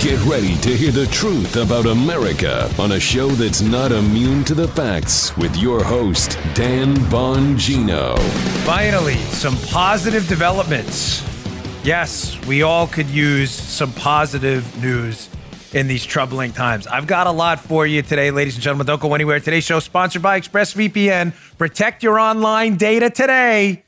Get ready to hear the truth about America on a show that's not immune to the facts with your host, Dan Bongino. Finally, some positive developments. Yes, we all could use some positive news in these troubling times. I've got a lot for you today, ladies and gentlemen. Don't go anywhere. Today's show sponsored by ExpressVPN. Protect your online data today.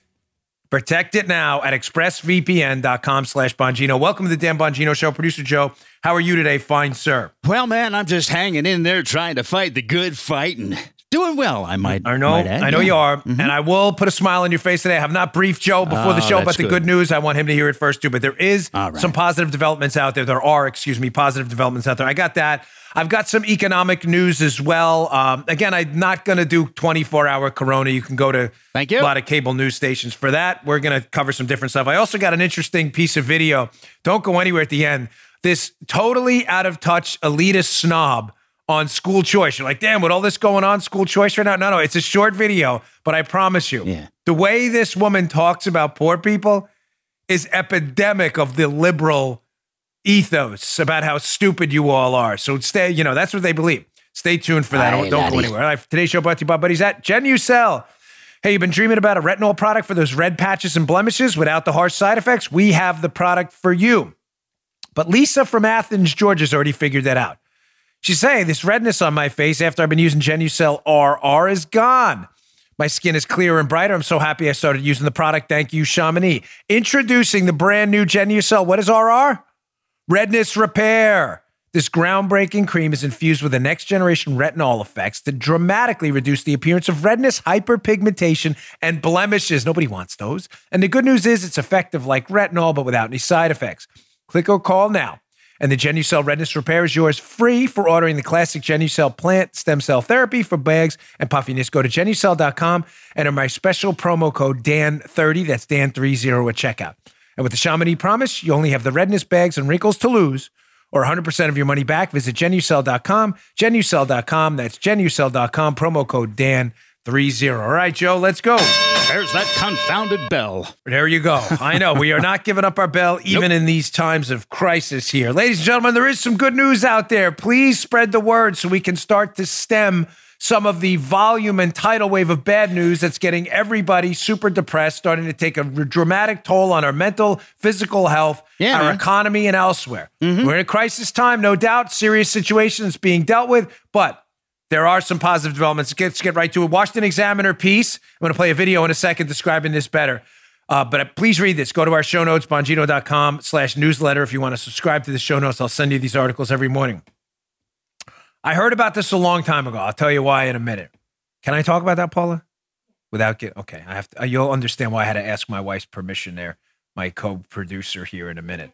Protect it now at expressvpn.com slash Bongino. Welcome to the Dan Bongino Show. Producer Joe, how are you today, fine sir? Well, man, I'm just hanging in there trying to fight the good fight and doing well, I might I know, might add. I know Yeah. you are, mm-hmm. and I will put a smile on your face today. I have not briefed Joe before the Oh, show about the good. good. news. I want him to hear it first too. But there is right. some positive developments out there. There are, excuse me, positive developments out there. I got that. I've got some economic news as well. Um, again, I'm not going to do 24 hour Corona. You can go to Thank you. a lot of cable news stations for that. We're going to cover some different stuff. I also got an interesting piece of video. Don't go anywhere at the end. This totally out of touch elitist snob on school choice. You're like, damn, with all this going on, school choice right now? No, no, it's a short video, but I promise you, Yeah. the way this woman talks about poor people is epidemic of the liberal ethos about how stupid you all are. So stay, you know, that's what they believe. Stay tuned for that. Aye, Don't, don't go anywhere. All right, today's show brought to you by Buddies at Genucell. Hey, you've been dreaming about a retinol product for those red patches and blemishes without the harsh side effects? We have the product for you. But Lisa from Athens, Georgia's already figured that out. She's saying this redness on my face after I've been using Genucell RR is gone. My skin is clearer and brighter. I'm so happy I started using the product. Thank you, Chamonix. Introducing the brand new Genucell. What is RR? Redness Repair. This groundbreaking cream is infused with the next generation retinol effects to dramatically reduce the appearance of redness, hyperpigmentation, and blemishes. Nobody wants those. And the good news is it's effective like retinol, but without any side effects. Click or call now. And the Genucell Redness Repair is yours free for ordering the classic Genucell plant stem cell therapy for bags and puffiness. Go to genucell.com and enter my special promo code DAN30, that's DAN30 at checkout. And with the Chamonix promise, you only have the redness, bags, and wrinkles to lose or 100% of your money back. Visit genucell.com, genucell.com, that's genucell.com, promo code DAN30. All right, Joe, let's go. There's that confounded bell. There you go. I know we are not giving up our bell even in these times of crisis here. Ladies and gentlemen, there is some good news out there. Please spread the word so we can start to stem some of the volume and tidal wave of bad news that's getting everybody super depressed, starting to take a dramatic toll on our mental, physical health, Yeah, our man. economy, and elsewhere. We're in a crisis time, no doubt, serious situations being dealt with, but there are some positive developments. Let's get right to it. Washington Examiner piece. I'm going to play a video in a second describing this better. Uh, but please read this. Go to our show notes, bongino.com slash newsletter. If you want to subscribe to the show notes, I'll send you these articles every morning. I heard about this a long time ago. I'll tell you why in a minute. Can I talk about that, Paula? Without get okay, I have to. Uh, you'll understand why I had to ask my wife's permission there, my co-producer here in a minute.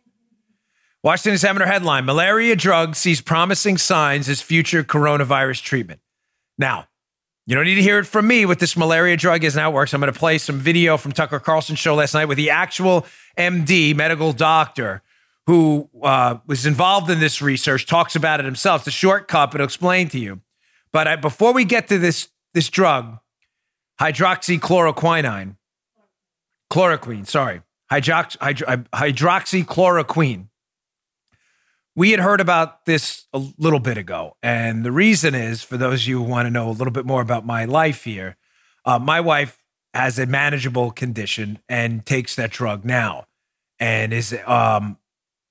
Washington Examiner headline: Malaria drug sees promising signs as future coronavirus treatment. Now, you don't need to hear it from me what this malaria drug is and how it works. I'm going to play some video from Tucker Carlson show last night with the actual MD, medical doctor, who uh, was involved in this research, talks about it himself. It's a shortcut, but I'll explain to you. But I, before we get to this this drug, hydroxychloroquine, chloroquine, sorry, hydrox, hydro, hydroxychloroquine. We had heard about this a little bit ago. And the reason is for those of you who want to know a little bit more about my life here, uh, my wife has a manageable condition and takes that drug now and is um,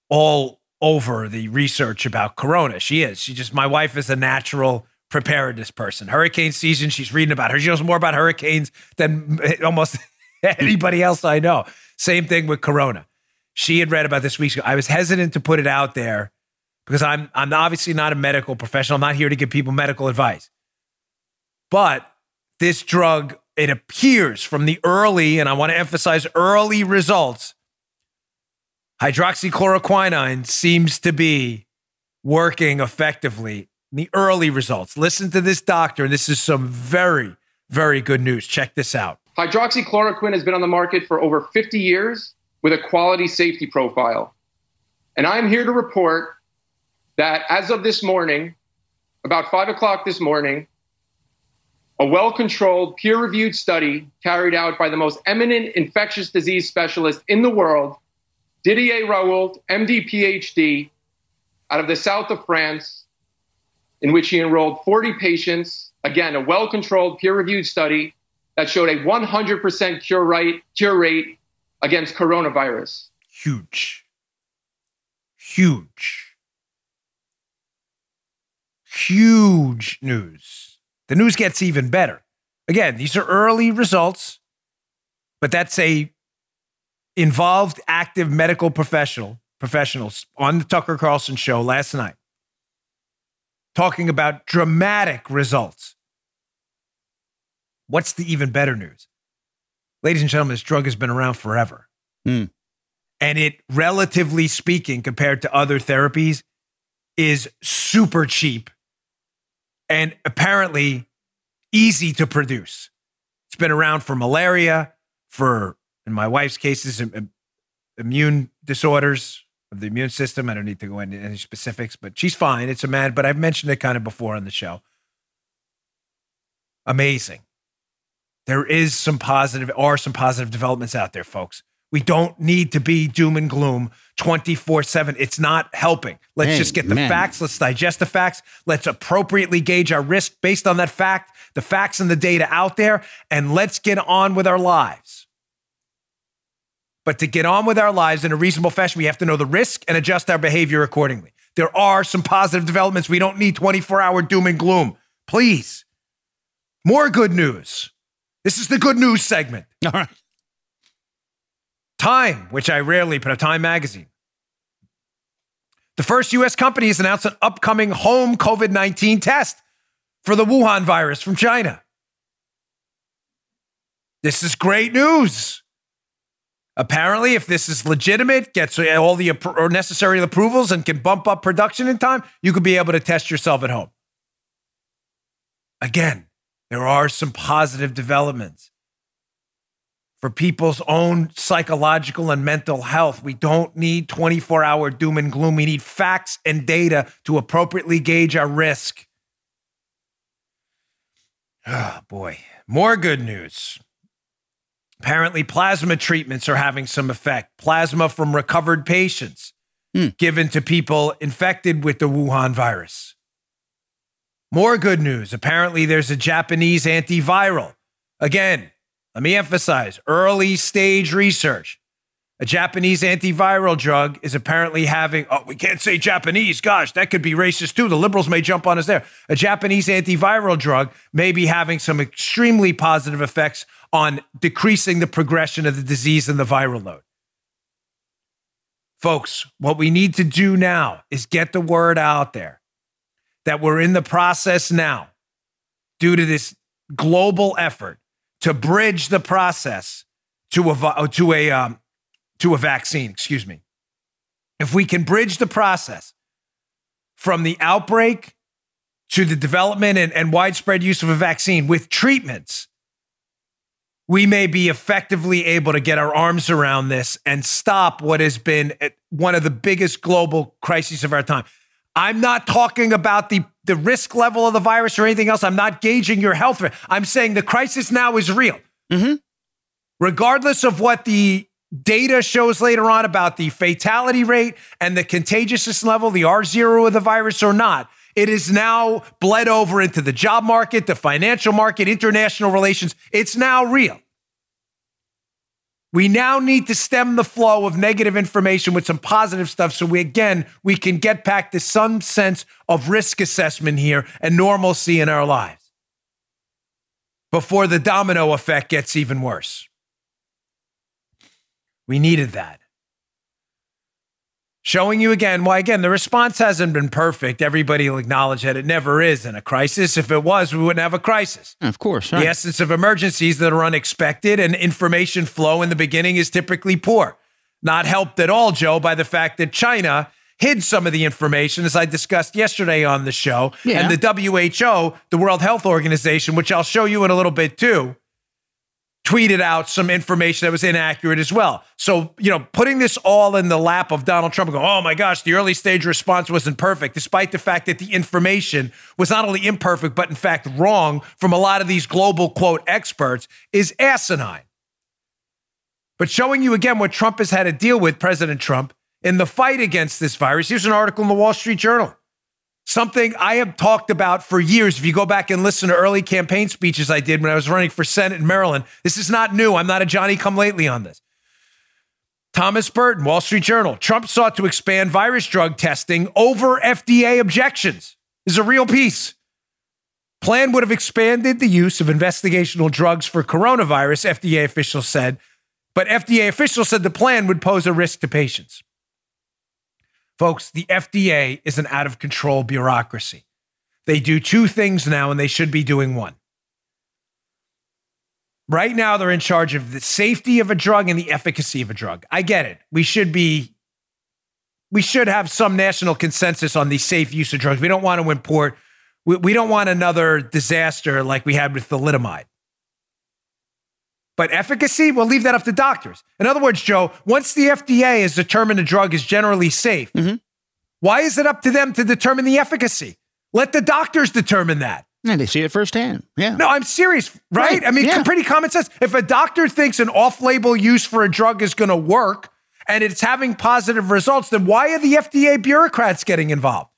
all over the research about corona. She is. She just, my wife is a natural preparedness person. Hurricane season, she's reading about her. She knows more about hurricanes than almost anybody else I know. Same thing with corona. She had read about this weeks ago. I was hesitant to put it out there because I'm I'm obviously not a medical professional. I'm not here to give people medical advice. But this drug, it appears from the early, and I want to emphasize early results, hydroxychloroquine seems to be working effectively. In the early results. Listen to this doctor, and this is some very, very good news. Check this out. Hydroxychloroquine has been on the market for over 50 years with a quality safety profile. And I'm here to report that as of this morning, about five o'clock this morning, a well controlled, peer reviewed study carried out by the most eminent infectious disease specialist in the world, Didier Raoult, MD, PhD, out of the south of France, in which he enrolled 40 patients. Again, a well controlled, peer reviewed study that showed a 100% cure rate, cure rate against coronavirus. Huge. Huge. Huge news. The news gets even better. Again, these are early results, but that's a involved active medical professional professionals on the Tucker Carlson show last night talking about dramatic results. What's the even better news? Ladies and gentlemen, this drug has been around forever. Mm. And it, relatively speaking, compared to other therapies, is super cheap and apparently easy to produce. It's been around for malaria, for, in my wife's case is um, um, immune disorders, of the immune system. I don't need to go into any specifics, but she's fine. It's a man, but I've mentioned it kind of before on the show. Amazing. There is some positive, are some positive developments out there, folks. We don't need to be doom and gloom 24 7. It's not helping. Let's hey, just get the man. facts. Let's digest the facts. Let's appropriately gauge our risk based on that fact, the facts and the data out there, and let's get on with our lives. But to get on with our lives in a reasonable fashion, we have to know the risk and adjust our behavior accordingly. There are some positive developments. We don't need 24 hour doom and gloom. Please. More good news. This is the good news segment. All right. Time, which I rarely put a Time magazine. The first U.S. company has announced an upcoming home COVID 19 test for the Wuhan virus from China. This is great news. Apparently, if this is legitimate, gets all the or necessary approvals, and can bump up production in time, you could be able to test yourself at home. Again, there are some positive developments for people's own psychological and mental health. We don't need 24 hour doom and gloom. We need facts and data to appropriately gauge our risk. Oh, boy. More good news. Apparently, plasma treatments are having some effect. Plasma from recovered patients Hmm. given to people infected with the Wuhan virus. More good news. Apparently, there's a Japanese antiviral. Again, let me emphasize early stage research. A Japanese antiviral drug is apparently having, oh, we can't say Japanese. Gosh, that could be racist too. The liberals may jump on us there. A Japanese antiviral drug may be having some extremely positive effects on decreasing the progression of the disease and the viral load. Folks, what we need to do now is get the word out there that we're in the process now, due to this global effort to bridge the process to a, to a, um, to a vaccine, excuse me. If we can bridge the process from the outbreak to the development and, and widespread use of a vaccine with treatments, we may be effectively able to get our arms around this and stop what has been one of the biggest global crises of our time. I'm not talking about the, the risk level of the virus or anything else. I'm not gauging your health. I'm saying the crisis now is real. Mm-hmm. Regardless of what the data shows later on about the fatality rate and the contagiousness level, the R0 of the virus or not, it is now bled over into the job market, the financial market, international relations. It's now real. We now need to stem the flow of negative information with some positive stuff so we again we can get back to some sense of risk assessment here and normalcy in our lives before the domino effect gets even worse. We needed that. Showing you again why, again, the response hasn't been perfect. Everybody will acknowledge that it never is in a crisis. If it was, we wouldn't have a crisis. Of course. The essence of emergencies that are unexpected and information flow in the beginning is typically poor. Not helped at all, Joe, by the fact that China hid some of the information, as I discussed yesterday on the show. Yeah. And the WHO, the World Health Organization, which I'll show you in a little bit too, tweeted out some information that was inaccurate as well. So, you know, putting this all in the lap of Donald Trump, going, oh my gosh, the early stage response wasn't perfect, despite the fact that the information was not only imperfect, but in fact wrong from a lot of these global quote experts, is asinine. But showing you again what Trump has had to deal with, President Trump, in the fight against this virus. Here's an article in the Wall Street Journal. Something I have talked about for years. If you go back and listen to early campaign speeches I did when I was running for Senate in Maryland, this is not new. I'm not a Johnny come lately on this. Thomas Burton, Wall Street Journal. Trump sought to expand virus drug testing over FDA objections. This is a real piece. Plan would have expanded the use of investigational drugs for coronavirus, FDA officials said, but FDA officials said the plan would pose a risk to patients. Folks, the FDA is an out of control bureaucracy. They do two things now, and they should be doing one. Right now, they're in charge of the safety of a drug and the efficacy of a drug. I get it. We should be, we should have some national consensus on the safe use of drugs. We don't want to import, we, we don't want another disaster like we had with thalidomide. But efficacy, we'll leave that up to doctors. In other words, Joe, once the FDA has determined a drug is generally safe, mm-hmm. why is it up to them to determine the efficacy? Let the doctors determine that. And they see it firsthand. Yeah. No, I'm serious, right? right. I mean, yeah. pretty common sense. If a doctor thinks an off label use for a drug is going to work and it's having positive results, then why are the FDA bureaucrats getting involved?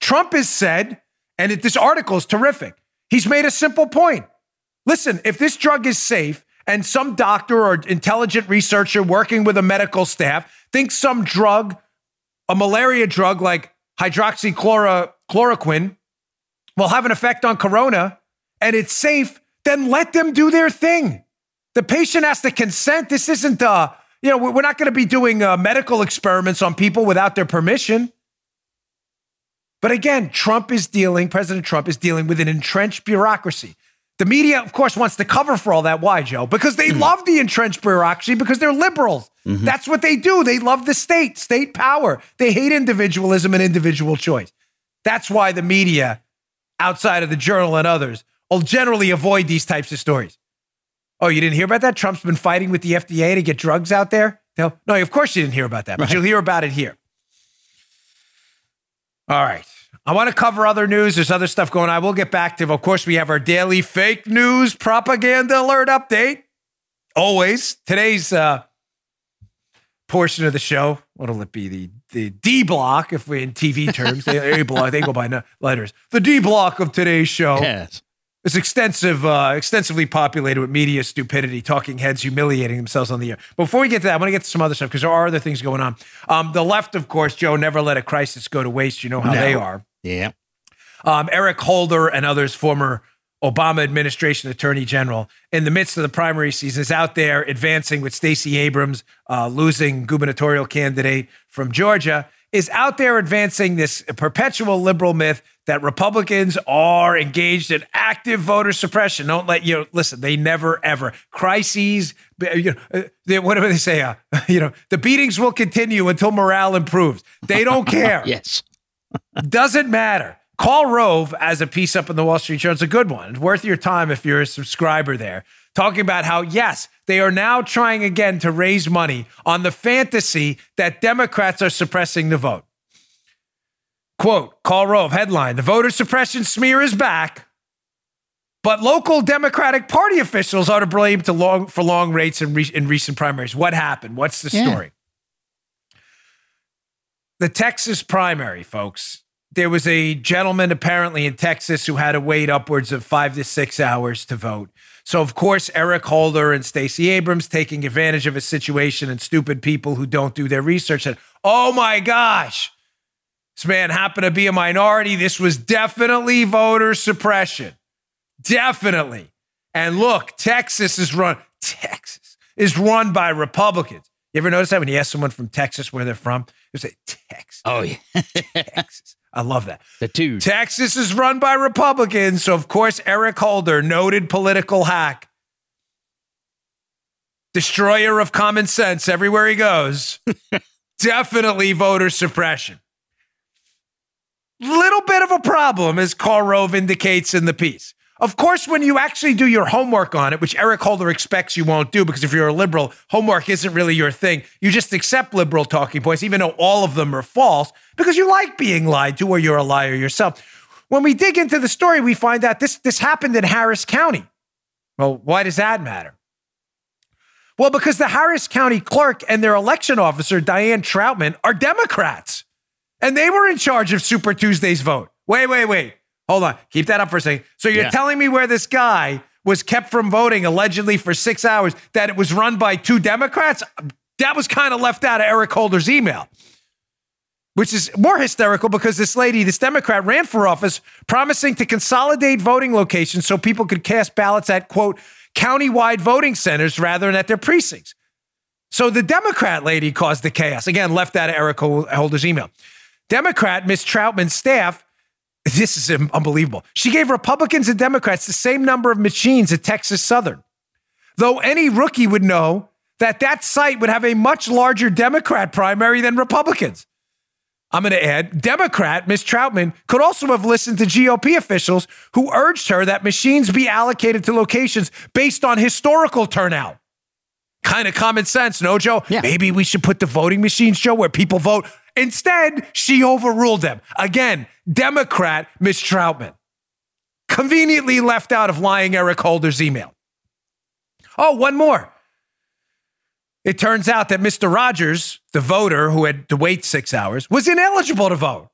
Trump has said, and it, this article is terrific. He's made a simple point. Listen, if this drug is safe and some doctor or intelligent researcher working with a medical staff thinks some drug, a malaria drug like hydroxychloroquine, will have an effect on corona and it's safe, then let them do their thing. The patient has to consent. This isn't, uh, you know, we're not going to be doing uh, medical experiments on people without their permission. But again, Trump is dealing, President Trump is dealing with an entrenched bureaucracy. The media, of course, wants to cover for all that. Why, Joe? Because they mm. love the entrenched bureaucracy because they're liberals. Mm-hmm. That's what they do. They love the state, state power. They hate individualism and individual choice. That's why the media, outside of the journal and others, will generally avoid these types of stories. Oh, you didn't hear about that? Trump's been fighting with the FDA to get drugs out there? No, no of course you didn't hear about that, but right. you'll hear about it here. All right. I want to cover other news. There's other stuff going on. We'll get back to, of course, we have our daily fake news propaganda alert update. Always. Today's uh, portion of the show, what'll it be? The the D block, if we in TV terms, they, A block, they go by letters. The D block of today's show. Yes. It's extensive, uh, extensively populated with media stupidity, talking heads humiliating themselves on the air. Before we get to that, I want to get to some other stuff because there are other things going on. Um, the left, of course, Joe, never let a crisis go to waste. You know how no. they are. Yeah. Um, Eric Holder and others, former Obama administration attorney general, in the midst of the primary season, is out there advancing with Stacey Abrams, uh, losing gubernatorial candidate from Georgia, is out there advancing this perpetual liberal myth that Republicans are engaged in active voter suppression. Don't let you know, listen. They never ever crises. You know, uh, whatever they say, uh, you know, the beatings will continue until morale improves. They don't care. yes. Doesn't matter. Karl Rove as a piece up in the Wall Street Journal. It's a good one. It's worth your time if you're a subscriber there. Talking about how, yes, they are now trying again to raise money on the fantasy that Democrats are suppressing the vote. Quote, Karl Rove, headline The voter suppression smear is back, but local Democratic Party officials are to blame to long, for long rates in, re- in recent primaries. What happened? What's the yeah. story? The Texas primary, folks. There was a gentleman apparently in Texas who had to wait upwards of five to six hours to vote. So, of course, Eric Holder and Stacey Abrams taking advantage of a situation and stupid people who don't do their research said, Oh my gosh, this man happened to be a minority. This was definitely voter suppression. Definitely. And look, Texas is run, Texas is run by Republicans. You ever notice that when you ask someone from Texas where they're from? they say Texas. Oh yeah, Texas. I love that. The two. Texas is run by Republicans, so of course Eric Holder, noted political hack, destroyer of common sense everywhere he goes. definitely voter suppression. Little bit of a problem, as Karl Rove indicates in the piece. Of course, when you actually do your homework on it, which Eric Holder expects you won't do, because if you're a liberal, homework isn't really your thing. You just accept liberal talking points, even though all of them are false, because you like being lied to or you're a liar yourself. When we dig into the story, we find out this, this happened in Harris County. Well, why does that matter? Well, because the Harris County clerk and their election officer, Diane Trautman, are Democrats. And they were in charge of Super Tuesday's vote. Wait, wait, wait. Hold on. Keep that up for a second. So you're Yeah. telling me where this guy was kept from voting allegedly for six hours, that it was run by two Democrats? That was kind of left out of Eric Holder's email which is more hysterical because this lady, this Democrat, ran for office promising to consolidate voting locations so people could cast ballots at, quote, county-wide voting centers rather than at their precincts. So the Democrat lady caused the chaos. Again, left out of Eric Holder's email. Democrat Miss Trautman's staff, this is unbelievable. She gave Republicans and Democrats the same number of machines at Texas Southern. Though any rookie would know that that site would have a much larger Democrat primary than Republicans. I'm going to add Democrat Ms. Trautman could also have listened to GOP officials who urged her that machines be allocated to locations based on historical turnout. Kind of common sense, no, Joe? Yeah. Maybe we should put the voting machines, Joe, where people vote. Instead, she overruled them. Again, Democrat Ms. Trautman. Conveniently left out of lying Eric Holder's email. Oh, one more. It turns out that Mr. Rogers, the voter who had to wait six hours, was ineligible to vote.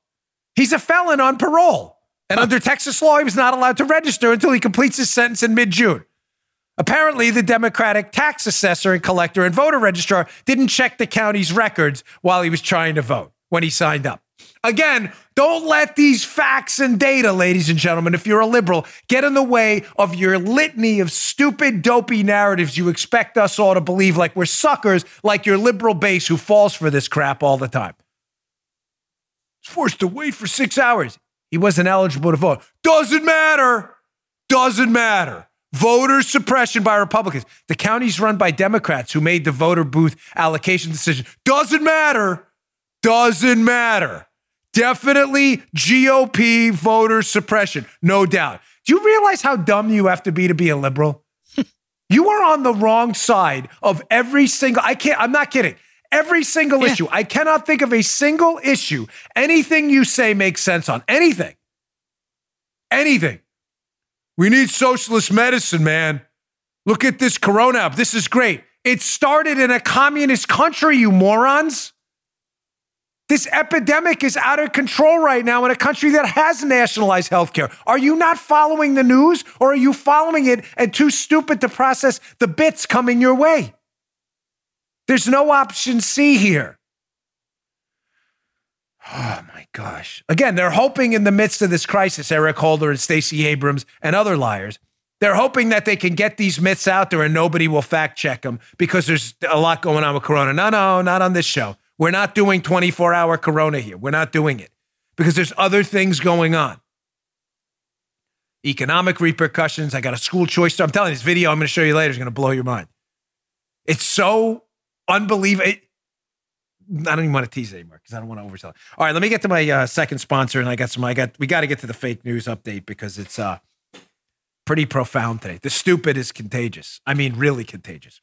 He's a felon on parole. And under Texas law, he was not allowed to register until he completes his sentence in mid June. Apparently, the Democratic tax assessor and collector and voter registrar didn't check the county's records while he was trying to vote when he signed up. Again, don't let these facts and data, ladies and gentlemen, if you're a liberal, get in the way of your litany of stupid, dopey narratives you expect us all to believe like we're suckers, like your liberal base who falls for this crap all the time. He's forced to wait for six hours. He wasn't eligible to vote. Doesn't matter. Doesn't matter. Voter suppression by Republicans. The county's run by Democrats who made the voter booth allocation decision. Doesn't matter. Doesn't matter. Definitely GOP voter suppression, no doubt. Do you realize how dumb you have to be to be a liberal? you are on the wrong side of every single, I can't, I'm not kidding. Every single Yeah. issue. I cannot think of a single issue. Anything you say makes sense on. Anything. Anything. We need socialist medicine, man. Look at this corona. This is great. It started in a communist country, you morons. This epidemic is out of control right now in a country that has nationalized healthcare. Are you not following the news or are you following it and too stupid to process the bits coming your way? There's no option C here. Oh my gosh. Again, they're hoping in the midst of this crisis, Eric Holder and Stacey Abrams and other liars, they're hoping that they can get these myths out there and nobody will fact check them because there's a lot going on with Corona. No, no, not on this show. We're not doing 24 hour Corona here. We're not doing it because there's other things going on. Economic repercussions. I got a school choice. I'm telling you, this video I'm going to show you later is going to blow your mind. It's so unbelievable. I don't even want to tease anymore because I don't want to oversell it. All right, let me get to my uh, second sponsor, and I got some. I got we got to get to the fake news update because it's uh pretty profound today. The stupid is contagious. I mean, really contagious.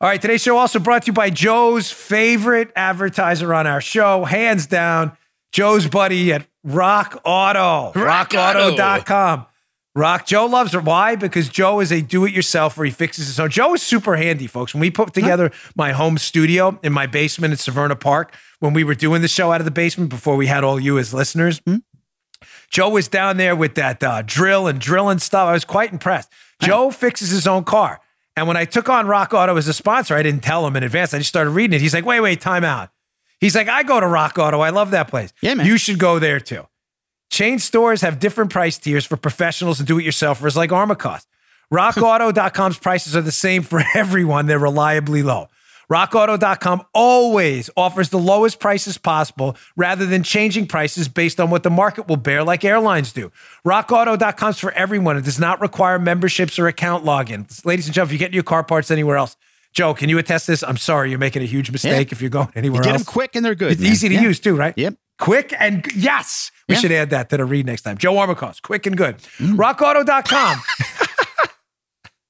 All right, today's show also brought to you by Joe's favorite advertiser on our show, hands down, Joe's buddy at Rock Auto, Rock Auto. rockauto.com. Rock Joe loves it. Why? Because Joe is a do-it-yourselfer. He fixes his own. Joe is super handy, folks. When we put together my home studio in my basement in Severna Park, when we were doing the show out of the basement before we had all you as listeners, Joe was down there with that uh, drill and drilling stuff. I was quite impressed. Joe fixes his own car. And when I took on Rock Auto as a sponsor, I didn't tell him in advance. I just started reading it. He's like, wait, wait, time out. He's like, I go to Rock Auto. I love that place. Yeah, man. You should go there too. Chain stores have different price tiers for professionals and do-it-yourselfers like Armacost. RockAuto.com's prices are the same for everyone. They're reliably low. RockAuto.com always offers the lowest prices possible rather than changing prices based on what the market will bear, like airlines do. RockAuto.com's for everyone. It does not require memberships or account login. Ladies and gentlemen, if you get your car parts anywhere else, Joe, can you attest this? I'm sorry, you're making a huge mistake if you're going anywhere You get else. them quick and they're good. It's man. easy to Yeah. use too, right? Yep. Quick and yes, we Yeah. should add that to the read next time. Joe Armacost, quick and good. Mm. RockAuto.com.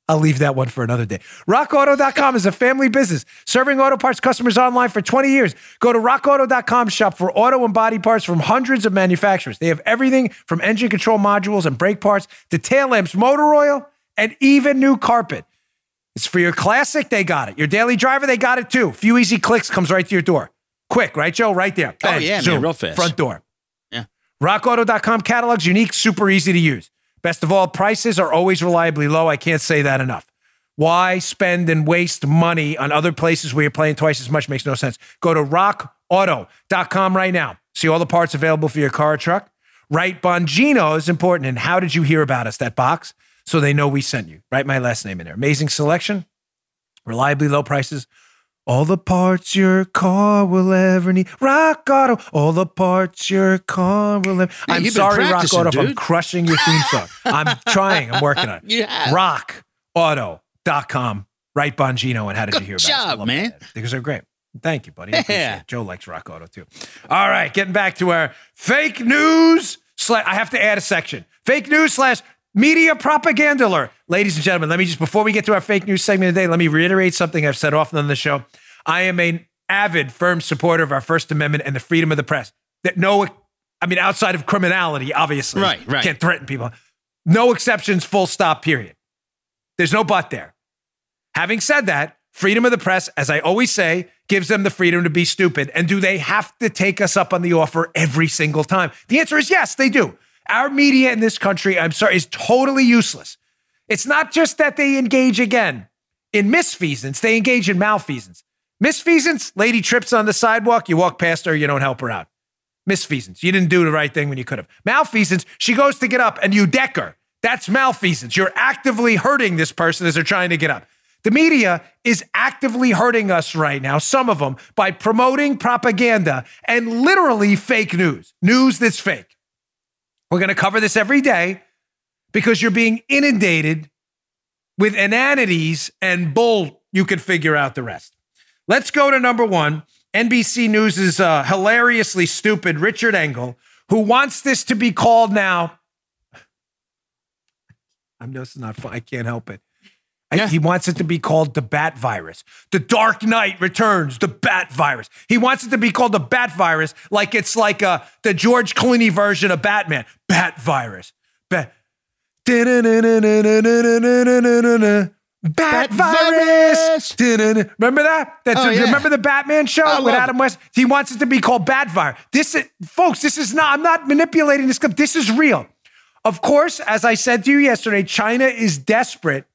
I'll leave that one for another day. RockAuto.com is a family business serving auto parts customers online for 20 years. Go to RockAuto.com, shop for auto and body parts from hundreds of manufacturers. They have everything from engine control modules and brake parts to tail lamps, motor oil, and even new carpet. It's for your classic, they got it. Your daily driver, they got it too. Few easy clicks comes right to your door. Quick, right, Joe? Right there. Oh, yeah, man, real fast. Front door. Yeah. RockAuto.com catalog's unique, super easy to use. Best of all, prices are always reliably low. I can't say that enough. Why spend and waste money on other places where you're playing twice as much? Makes no sense. Go to rockauto.com right now. See all the parts available for your car or truck. Right Bongino is important. And how did you hear about us? That box, so they know we sent you. Write my last name in there. Amazing selection, reliably low prices. All the parts your car will ever need. Rock Auto. All the parts your car will ever. Yeah, I'm sorry, Rock Auto, if I'm crushing your theme song. I'm trying. I'm working on it. Have. RockAuto.com. Right Bongino. And how did Good you hear about job, love man. that. Because they're great. Thank you, buddy. I appreciate Yeah. it. Joe likes Rock Auto too. All right, getting back to our fake news. Slash, I have to add a section. Fake news slash media propaganda alert. Ladies and gentlemen, let me just, before we get to our fake news segment today, let me reiterate something I've said often on the show. I am an avid, firm supporter of our First Amendment and the freedom of the press. That no, I mean, outside of criminality, obviously. Right, right. Can't threaten people. No exceptions, full stop, period. There's no but there. Having said that, freedom of the press, as I always say, gives them the freedom to be stupid. And do they have to take us up on the offer every single time? The answer is yes, they do. Our media in this country, I'm sorry, is totally useless. It's not just that they engage again in misfeasance, they engage in malfeasance. Misfeasance, lady trips on the sidewalk, you walk past her, you don't help her out. Misfeasance, you didn't do the right thing when you could have. Malfeasance, she goes to get up and you deck her. That's malfeasance. You're actively hurting this person as they're trying to get up. The media is actively hurting us right now, some of them, by promoting propaganda and literally fake news, news that's fake. We're going to cover this every day because you're being inundated with inanities and bull. You can figure out the rest. Let's go to number one. NBC News' uh, hilariously stupid Richard Engel, who wants this to be called now. I'm just not. I can't help it. I- Yeah. He wants it to be called the Bat Virus. The Dark Knight Returns, the Bat Virus. He wants it to be called the Bat Virus, like it's like uh, the George Clooney version of Batman. Bat Virus. Bat. Bat Bat virus. virus. Remember that? That's Oh, yeah. remember the Batman show I with Adam West? He wants it to be called Bat virus. This is, folks, this is not, I'm not manipulating this clip. This is real. Of course, as I said to you yesterday, China is desperate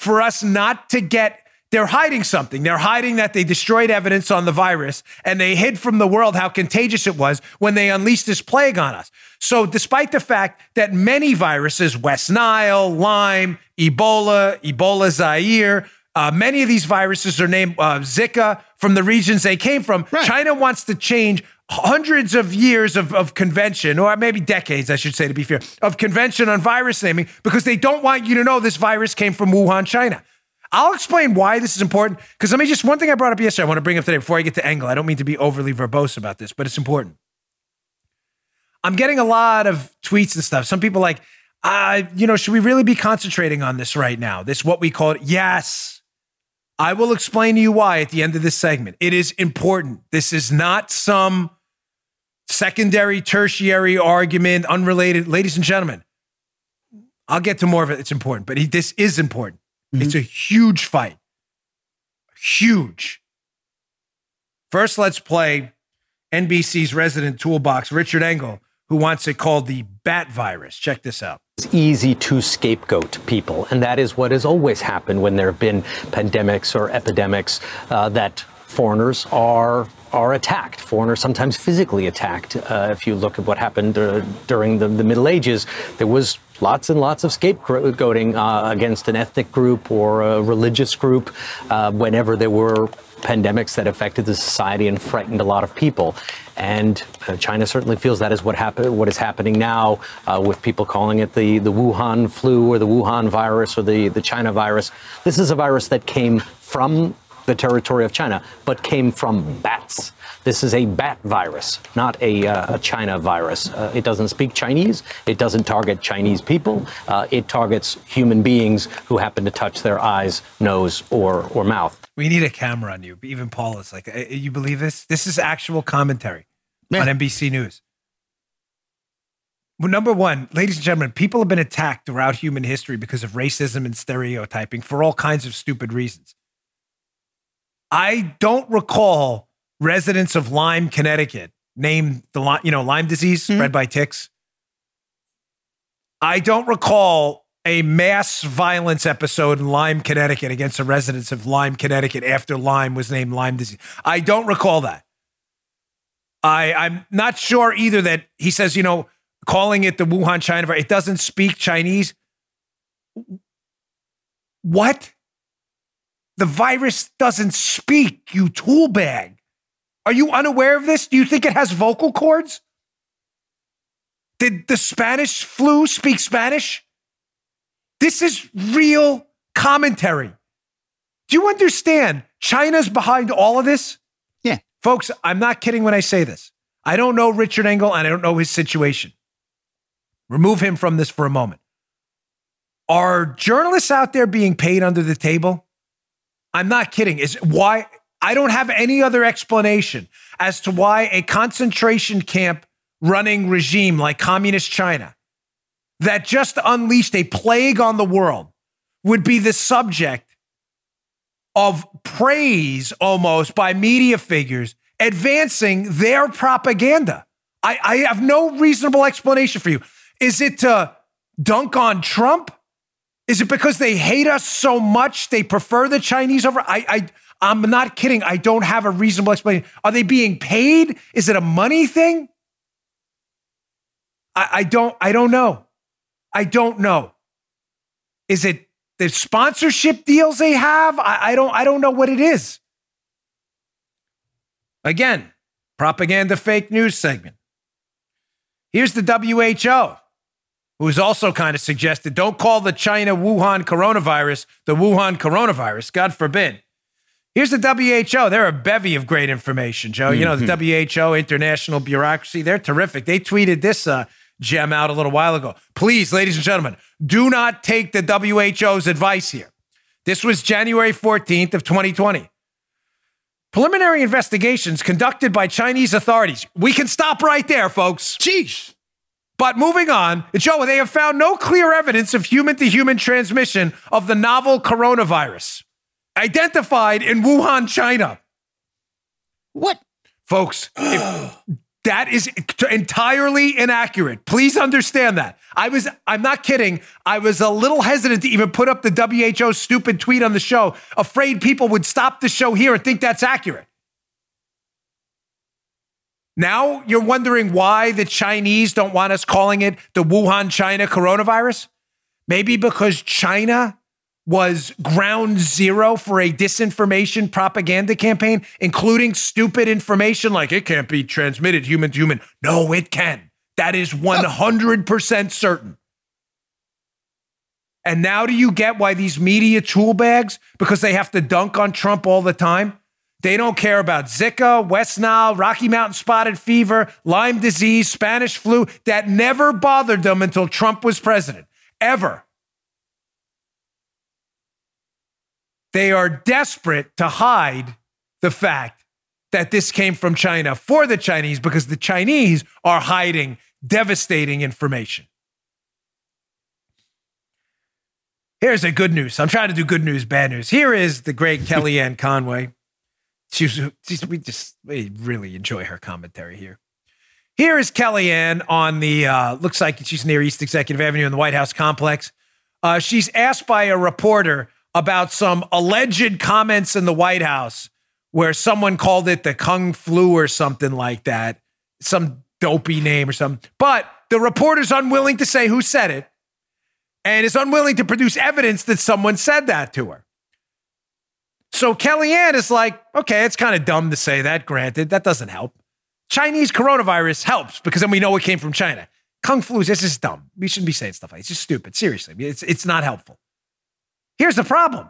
for us not to get they're hiding something. They're hiding that they destroyed evidence on the virus and they hid from the world how contagious it was when they unleashed this plague on us. So, despite the fact that many viruses, West Nile, Lyme, Ebola, Ebola Zaire, uh, many of these viruses are named uh, Zika from the regions they came from. Right. China wants to change hundreds of years of, of convention, or maybe decades, I should say, to be fair, of convention on virus naming because they don't want you to know this virus came from Wuhan, China. I'll explain why this is important because let me just one thing I brought up yesterday. I want to bring up today before I get to Engel. I don't mean to be overly verbose about this, but it's important. I'm getting a lot of tweets and stuff. Some people like, uh, you know, should we really be concentrating on this right now? This what we call it. Yes. I will explain to you why at the end of this segment. It is important. This is not some secondary, tertiary argument, unrelated. Ladies and gentlemen, I'll get to more of it. It's important, but he, this is important. It's a huge fight. Huge. First, let's play NBC's resident toolbox, Richard Engel, who wants it called the bat virus. Check this out. It's easy to scapegoat people, and that is what has always happened when there have been pandemics or epidemics uh, that foreigners are are attacked. Foreigners sometimes physically attacked. Uh, if you look at what happened uh, during the, the Middle Ages, there was lots and lots of scapegoating uh, against an ethnic group or a religious group uh, whenever there were pandemics that affected the society and frightened a lot of people. And uh, China certainly feels that is what happen- what is happening now uh, with people calling it the, the Wuhan flu or the Wuhan virus or the, the China virus. This is a virus that came from the territory of China, but came from bats. This is a bat virus, not a, uh, a China virus. Uh, it doesn't speak Chinese. It doesn't target Chinese people. Uh, it targets human beings who happen to touch their eyes, nose, or, or mouth. We need a camera on you. Even Paul is like, "Uh, you believe this? This is actual commentary Yeah. on NBC News. Well, number one, ladies and gentlemen, people have been attacked throughout human history because of racism and stereotyping for all kinds of stupid reasons. I don't recall residents of Lyme, Connecticut, named the you know Lyme disease mm-hmm. spread by ticks. I don't recall a mass violence episode in Lyme, Connecticut against the residents of Lyme, Connecticut after Lyme was named Lyme disease. I don't recall that. I, I'm not sure either that he says, you know, calling it the Wuhan China virus, it doesn't speak Chinese. What? The virus doesn't speak, you tool bag. Are you unaware of this? Do you think it has vocal cords? Did the Spanish flu speak Spanish? This is real commentary. Do you understand? China's behind all of this. Yeah. Folks, I'm not kidding when I say this. I don't know Richard Engel and I don't know his situation. Remove him from this for a moment. Are journalists out there being paid under the table? I'm not kidding. Is why I don't have any other explanation as to why a concentration camp running regime like communist China that just unleashed a plague on the world would be the subject of praise almost by media figures advancing their propaganda. I, I have no reasonable explanation for you. Is it to dunk on Trump? Is it because they hate us so much they prefer the Chinese over? I, I I'm not kidding. I don't have a reasonable explanation. Are they being paid? Is it a money thing? I, I don't. I don't know. I don't know. Is it the sponsorship deals they have? I, I don't. I don't know what it is. Again, propaganda fake news segment. Here's the WHO, who's also kind of suggested don't call the China Wuhan coronavirus the Wuhan coronavirus. God forbid. Here's the WHO. They're a bevy of great information, Joe. You know, the mm-hmm. WHO, international bureaucracy, they're terrific. They tweeted this uh, gem out a little while ago. Please, ladies and gentlemen, do not take the WHO's advice here. This was January 14th of 2020. Preliminary investigations conducted by Chinese authorities. We can stop right there, folks. Jeez. But moving on, Joe, they have found no clear evidence of human to human transmission of the novel coronavirus identified in Wuhan, China. What? Folks, if, that is entirely inaccurate. Please understand that. I was, I'm not kidding. I was a little hesitant to even put up the WHO stupid tweet on the show, afraid people would stop the show here and think that's accurate. Now you're wondering why the Chinese don't want us calling it the Wuhan, China coronavirus? Maybe because China was ground zero for a disinformation propaganda campaign, including stupid information like it can't be transmitted human to human. No, it can. That is 100% certain. And now do you get why these media tool bags, because they have to dunk on Trump all the time? They don't care about Zika, West Nile, Rocky Mountain spotted fever, Lyme disease, Spanish flu. That never bothered them until Trump was president, ever. They are desperate to hide the fact that this came from China for the Chinese because the Chinese are hiding devastating information. Here's the good news. I'm trying to do good news, bad news. Here is the great Kellyanne Conway. She's, she's, we just we really enjoy her commentary here. Here is Kellyanne on the uh, looks like she's near East Executive Avenue in the White House complex. Uh, she's asked by a reporter about some alleged comments in the White House where someone called it the Kung Flu or something like that, some dopey name or something. But the reporter's unwilling to say who said it and is unwilling to produce evidence that someone said that to her. So Kellyanne is like, okay, it's kind of dumb to say that, granted. That doesn't help. Chinese coronavirus helps because then we know it came from China. Kung flu, is this is dumb. We shouldn't be saying stuff like that. It's just stupid. Seriously. It's, it's not helpful. Here's the problem.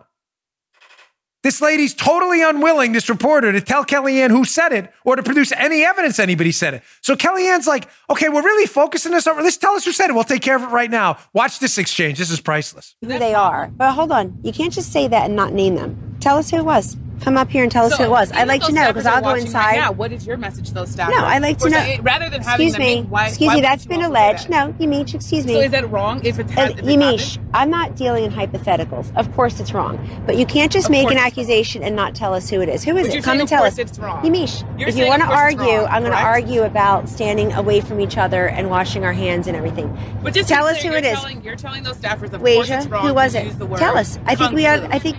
This lady's totally unwilling, this reporter, to tell Kellyanne who said it or to produce any evidence anybody said it. So Kellyanne's like, okay, we're really focusing this over. Let's tell us who said it. We'll take care of it right now. Watch this exchange. This is priceless. Who they are. But hold on. You can't just say that and not name them. Tell us who it was. Come up here and tell us who it was. I'd like to know because I'll go inside. Right now, what is your message to those staffers? No, I'd like to Or know. rather than having excuse them me. make, why, excuse why me. That's been alleged. that? No, Yamiche, excuse me. So is that wrong? If it's uh, has, And if it Yamiche, happened? I'm not dealing in hypotheticals. Of course it's wrong. But you can't just Of make an accusation and not tell us who it is. Who is But it? Come and tell us. it's wrong. Yamiche, You're if you want to argue, wrong, I'm going to argue about standing away from each other and washing our hands and everything. But just tell us who it is. You're telling those staffers, of course it's wrong who was it? use the word Tell us. I think we have. I think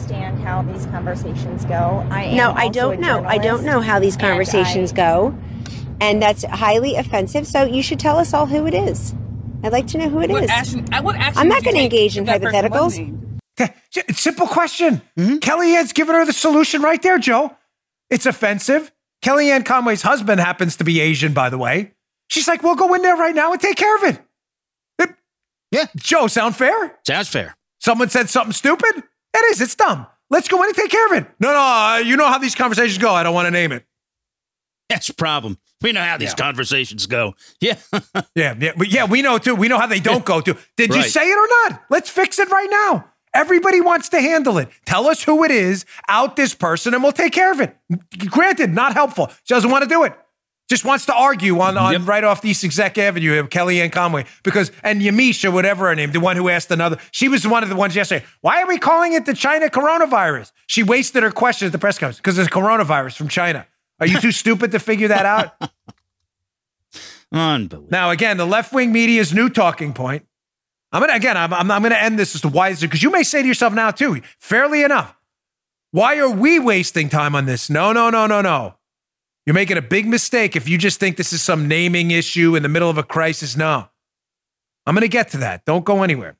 understand how these conversations go. I am No, I don't know. I don't know how these and conversations I- go. And that's highly offensive. So you should tell us all who it is. I'd like to know who it What is. action, what action I'm not gonna engage in if that person was hypotheticals. simple question. Mm-hmm. Kellyanne's given her the solution right there, Joe. It's offensive. Kellyanne Conway's husband happens to be Asian, by the way. She's like, we'll go in there right now and take care of it. It- Yeah. Joe, sound fair? Sounds fair. Someone said something stupid? It is. It's dumb. Let's go in and take care of it. No, no, uh, you know how these conversations go. I don't want to name it. That's a problem. We know how these Yeah. conversations go. Yeah. Yeah, yeah, but yeah, we know too. We know how they don't go too. Did you say it or not? Let's fix it right now. Everybody wants to handle it. Tell us who it is, out this person, and we'll take care of it. Granted, not helpful. She doesn't want to do it. Just wants to argue on, on Yep. right off East Exec Avenue of Kellyanne Conway because and Yamiche, whatever her name, the one who asked another, she was one of the ones yesterday. Why are we calling it the China coronavirus? She wasted her question at the press conference because it's coronavirus from China. Are you too stupid to figure that out? Unbelievable. Now, again, the left wing media's new talking point. I'm gonna again. I'm I'm, I'm gonna end this as to why is it because you may say to yourself now too. Fairly enough, why are we wasting time on this? No, no, no, no, no. You're making a big mistake if you just think this is some naming issue in the middle of a crisis. No, I'm gonna get to that. Don't go anywhere.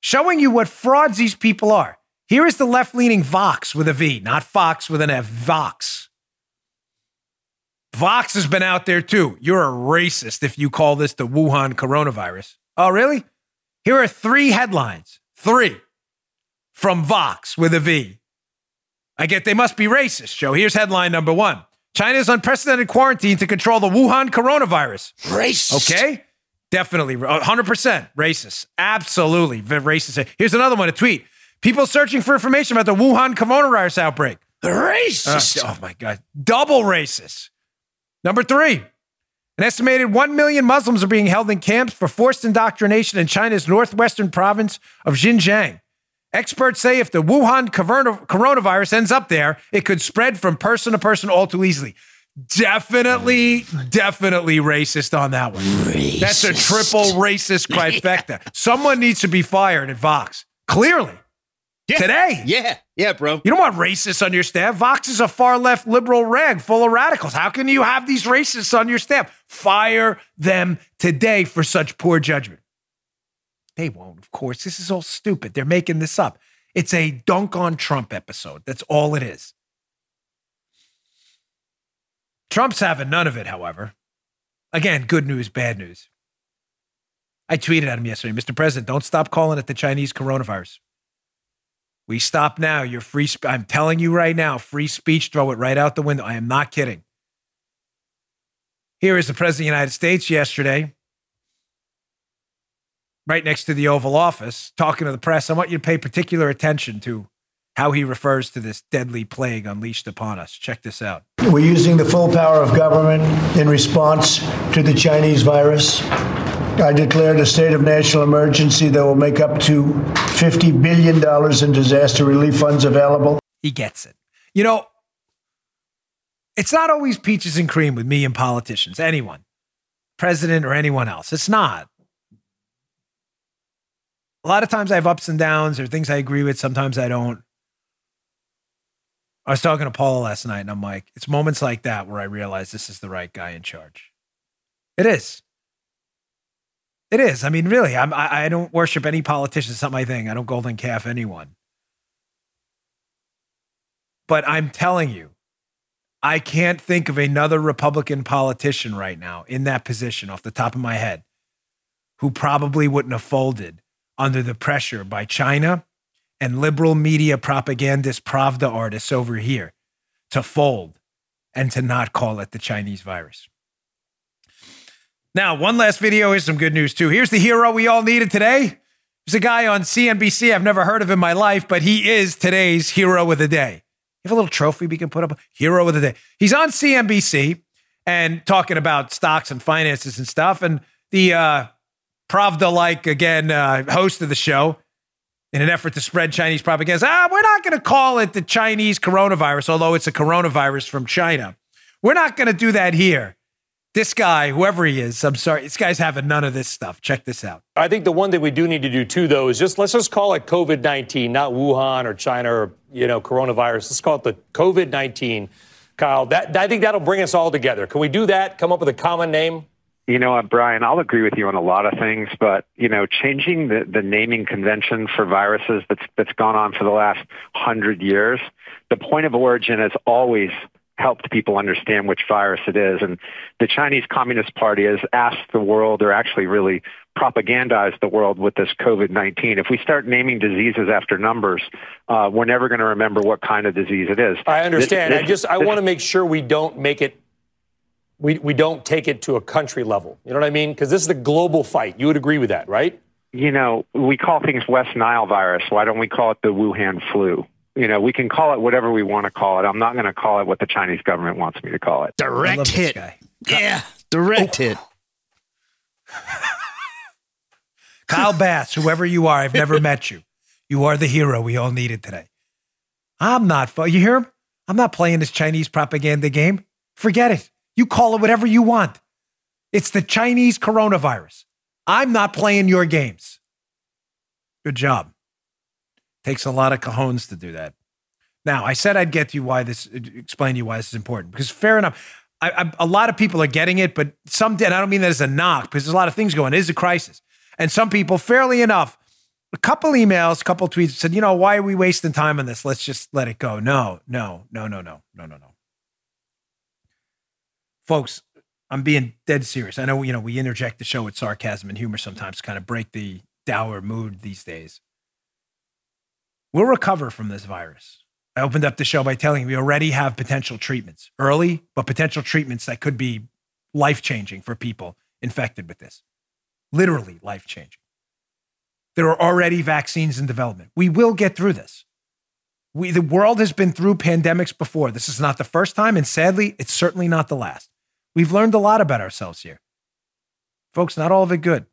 Showing you what frauds these people are. Here is the left leaning Vox with a V, not Fox with an F. Vox. Vox has been out there too. You're a racist if you call this the Wuhan coronavirus. Oh, really? Here are three headlines. Three from Vox with a V. I get they must be racist, Joe. Here's headline number one China's unprecedented quarantine to control the Wuhan coronavirus. Racist. Okay? Definitely. 100% racist. Absolutely racist. Here's another one a tweet. People searching for information about the Wuhan coronavirus outbreak. Racist. Uh, oh my God. Double racist. Number three, an estimated 1 million Muslims are being held in camps for forced indoctrination in China's northwestern province of Xinjiang. Experts say if the Wuhan coronavirus ends up there, it could spread from person to person all too easily. Definitely, definitely racist on that one. That's a triple racist trifecta. Someone needs to be fired at Vox. Clearly. Yeah. Today. Yeah. Yeah, bro. You don't want racists on your staff. Vox is a far left liberal rag full of radicals. How can you have these racists on your staff? Fire them today for such poor judgment. They won't, of course. This is all stupid. They're making this up. It's a dunk on Trump episode. That's all it is. Trump's having none of it, however. Again, good news, bad news. I tweeted at him yesterday Mr. President, don't stop calling it the Chinese coronavirus. We stop now. You're free. Sp- I'm telling you right now, free speech, throw it right out the window. I am not kidding. Here is the President of the United States yesterday, right next to the Oval Office, talking to the press. I want you to pay particular attention to how he refers to this deadly plague unleashed upon us. Check this out. We're using the full power of government in response to the Chinese virus. I declared a state of national emergency that will make up to $50 billion in disaster relief funds available. He gets it. You know, it's not always peaches and cream with me and politicians, anyone, president or anyone else. It's not. A lot of times I have ups and downs or things I agree with, sometimes I don't. I was talking to Paula last night and I'm like, it's moments like that where I realize this is the right guy in charge. It is. It is. I mean, really, I'm, I, I don't worship any politician. It's not my thing. I don't golden calf anyone. But I'm telling you, I can't think of another Republican politician right now in that position off the top of my head who probably wouldn't have folded under the pressure by China and liberal media propagandist Pravda artists over here to fold and to not call it the Chinese virus. Now, one last video is some good news too. Here's the hero we all needed today. There's a guy on CNBC. I've never heard of in my life, but he is today's hero of the day. You have a little trophy we can put up. Hero of the day. He's on CNBC and talking about stocks and finances and stuff. And the uh, Pravda like again uh, host of the show in an effort to spread Chinese propaganda. Ah, we're not going to call it the Chinese coronavirus, although it's a coronavirus from China. We're not going to do that here. This guy, whoever he is, I'm sorry, this guy's having none of this stuff. Check this out. I think the one thing we do need to do too, though, is just let's just call it COVID 19, not Wuhan or China or you know coronavirus. Let's call it the COVID 19. Kyle, that I think that'll bring us all together. Can we do that? Come up with a common name? You know what, Brian, I'll agree with you on a lot of things, but you know, changing the, the naming convention for viruses that's that's gone on for the last hundred years, the point of origin has always helped people understand which virus it is. And the Chinese Communist Party has asked the world, or actually really propagandized the world with this COVID-19. If we start naming diseases after numbers, uh, we're never going to remember what kind of disease it is. I understand. This- I just I want to make sure we don't make it we, we don't take it to a country level. You know what I mean? Because this is the global fight. You would agree with that, right? you know, we call things West Nile virus. Why don't we call it the Wuhan flu? You know, we can call it whatever we want to call it. I'm not going to call it what the Chinese government wants me to call it. Direct hit. Yeah, direct hit. Kyle Bass, whoever you are, I've never met you. You are the hero we all needed today. I'm not, you hear him? I'm not playing this Chinese propaganda game. Forget it. You call it whatever you want. It's the Chinese coronavirus. I'm not playing your games. Good job. Takes a lot of cajones to do that. Now, I said I'd get to you why this, explain to you why this is important because fair enough. I, I, a lot of people are getting it, but some, and I don't mean that as a knock because there's a lot of things going. It is a crisis. And some people, fairly enough, a couple emails, a couple tweets said, you know, why are we wasting time on this? Let's just let it go. No, no, no, no, no, no, no, no. Folks, I'm being dead serious. I know, you know, we interject the show with sarcasm and humor sometimes to kind of break the dour mood these days. We'll recover from this virus. I opened up the show by telling you we already have potential treatments, early, but potential treatments that could be life changing for people infected with this. Literally life changing. There are already vaccines in development. We will get through this. We, the world has been through pandemics before. This is not the first time, and sadly, it's certainly not the last. We've learned a lot about ourselves here. Folks, not all of it good.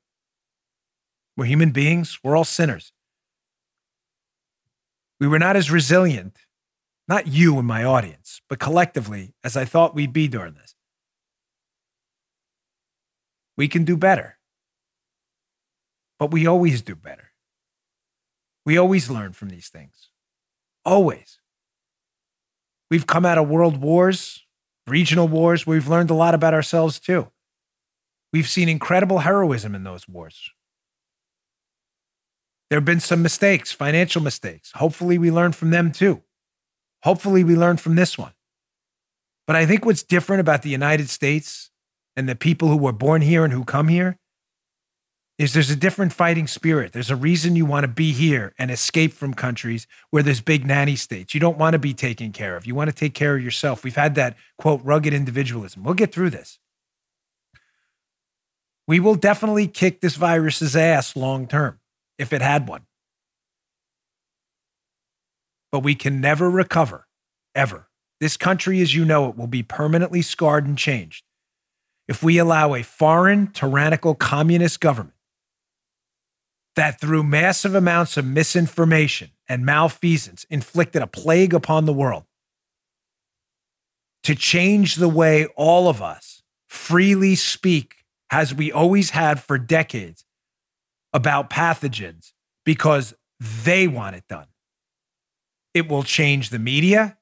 We're human beings, we're all sinners. We were not as resilient, not you and my audience, but collectively, as I thought we'd be during this. We can do better. But we always do better. We always learn from these things. Always. We've come out of world wars, regional wars, where we've learned a lot about ourselves too. We've seen incredible heroism in those wars. There have been some mistakes, financial mistakes. Hopefully, we learn from them too. Hopefully, we learn from this one. But I think what's different about the United States and the people who were born here and who come here is there's a different fighting spirit. There's a reason you want to be here and escape from countries where there's big nanny states. You don't want to be taken care of. You want to take care of yourself. We've had that quote rugged individualism. We'll get through this. We will definitely kick this virus's ass long term if it had one. But we can never recover, ever. This country, as you know it, will be permanently scarred and changed if we allow a foreign, tyrannical communist government that through massive amounts of misinformation and malfeasance inflicted a plague upon the world to change the way all of us freely speak as we always had for decades about pathogens because they want it done. It will change the media.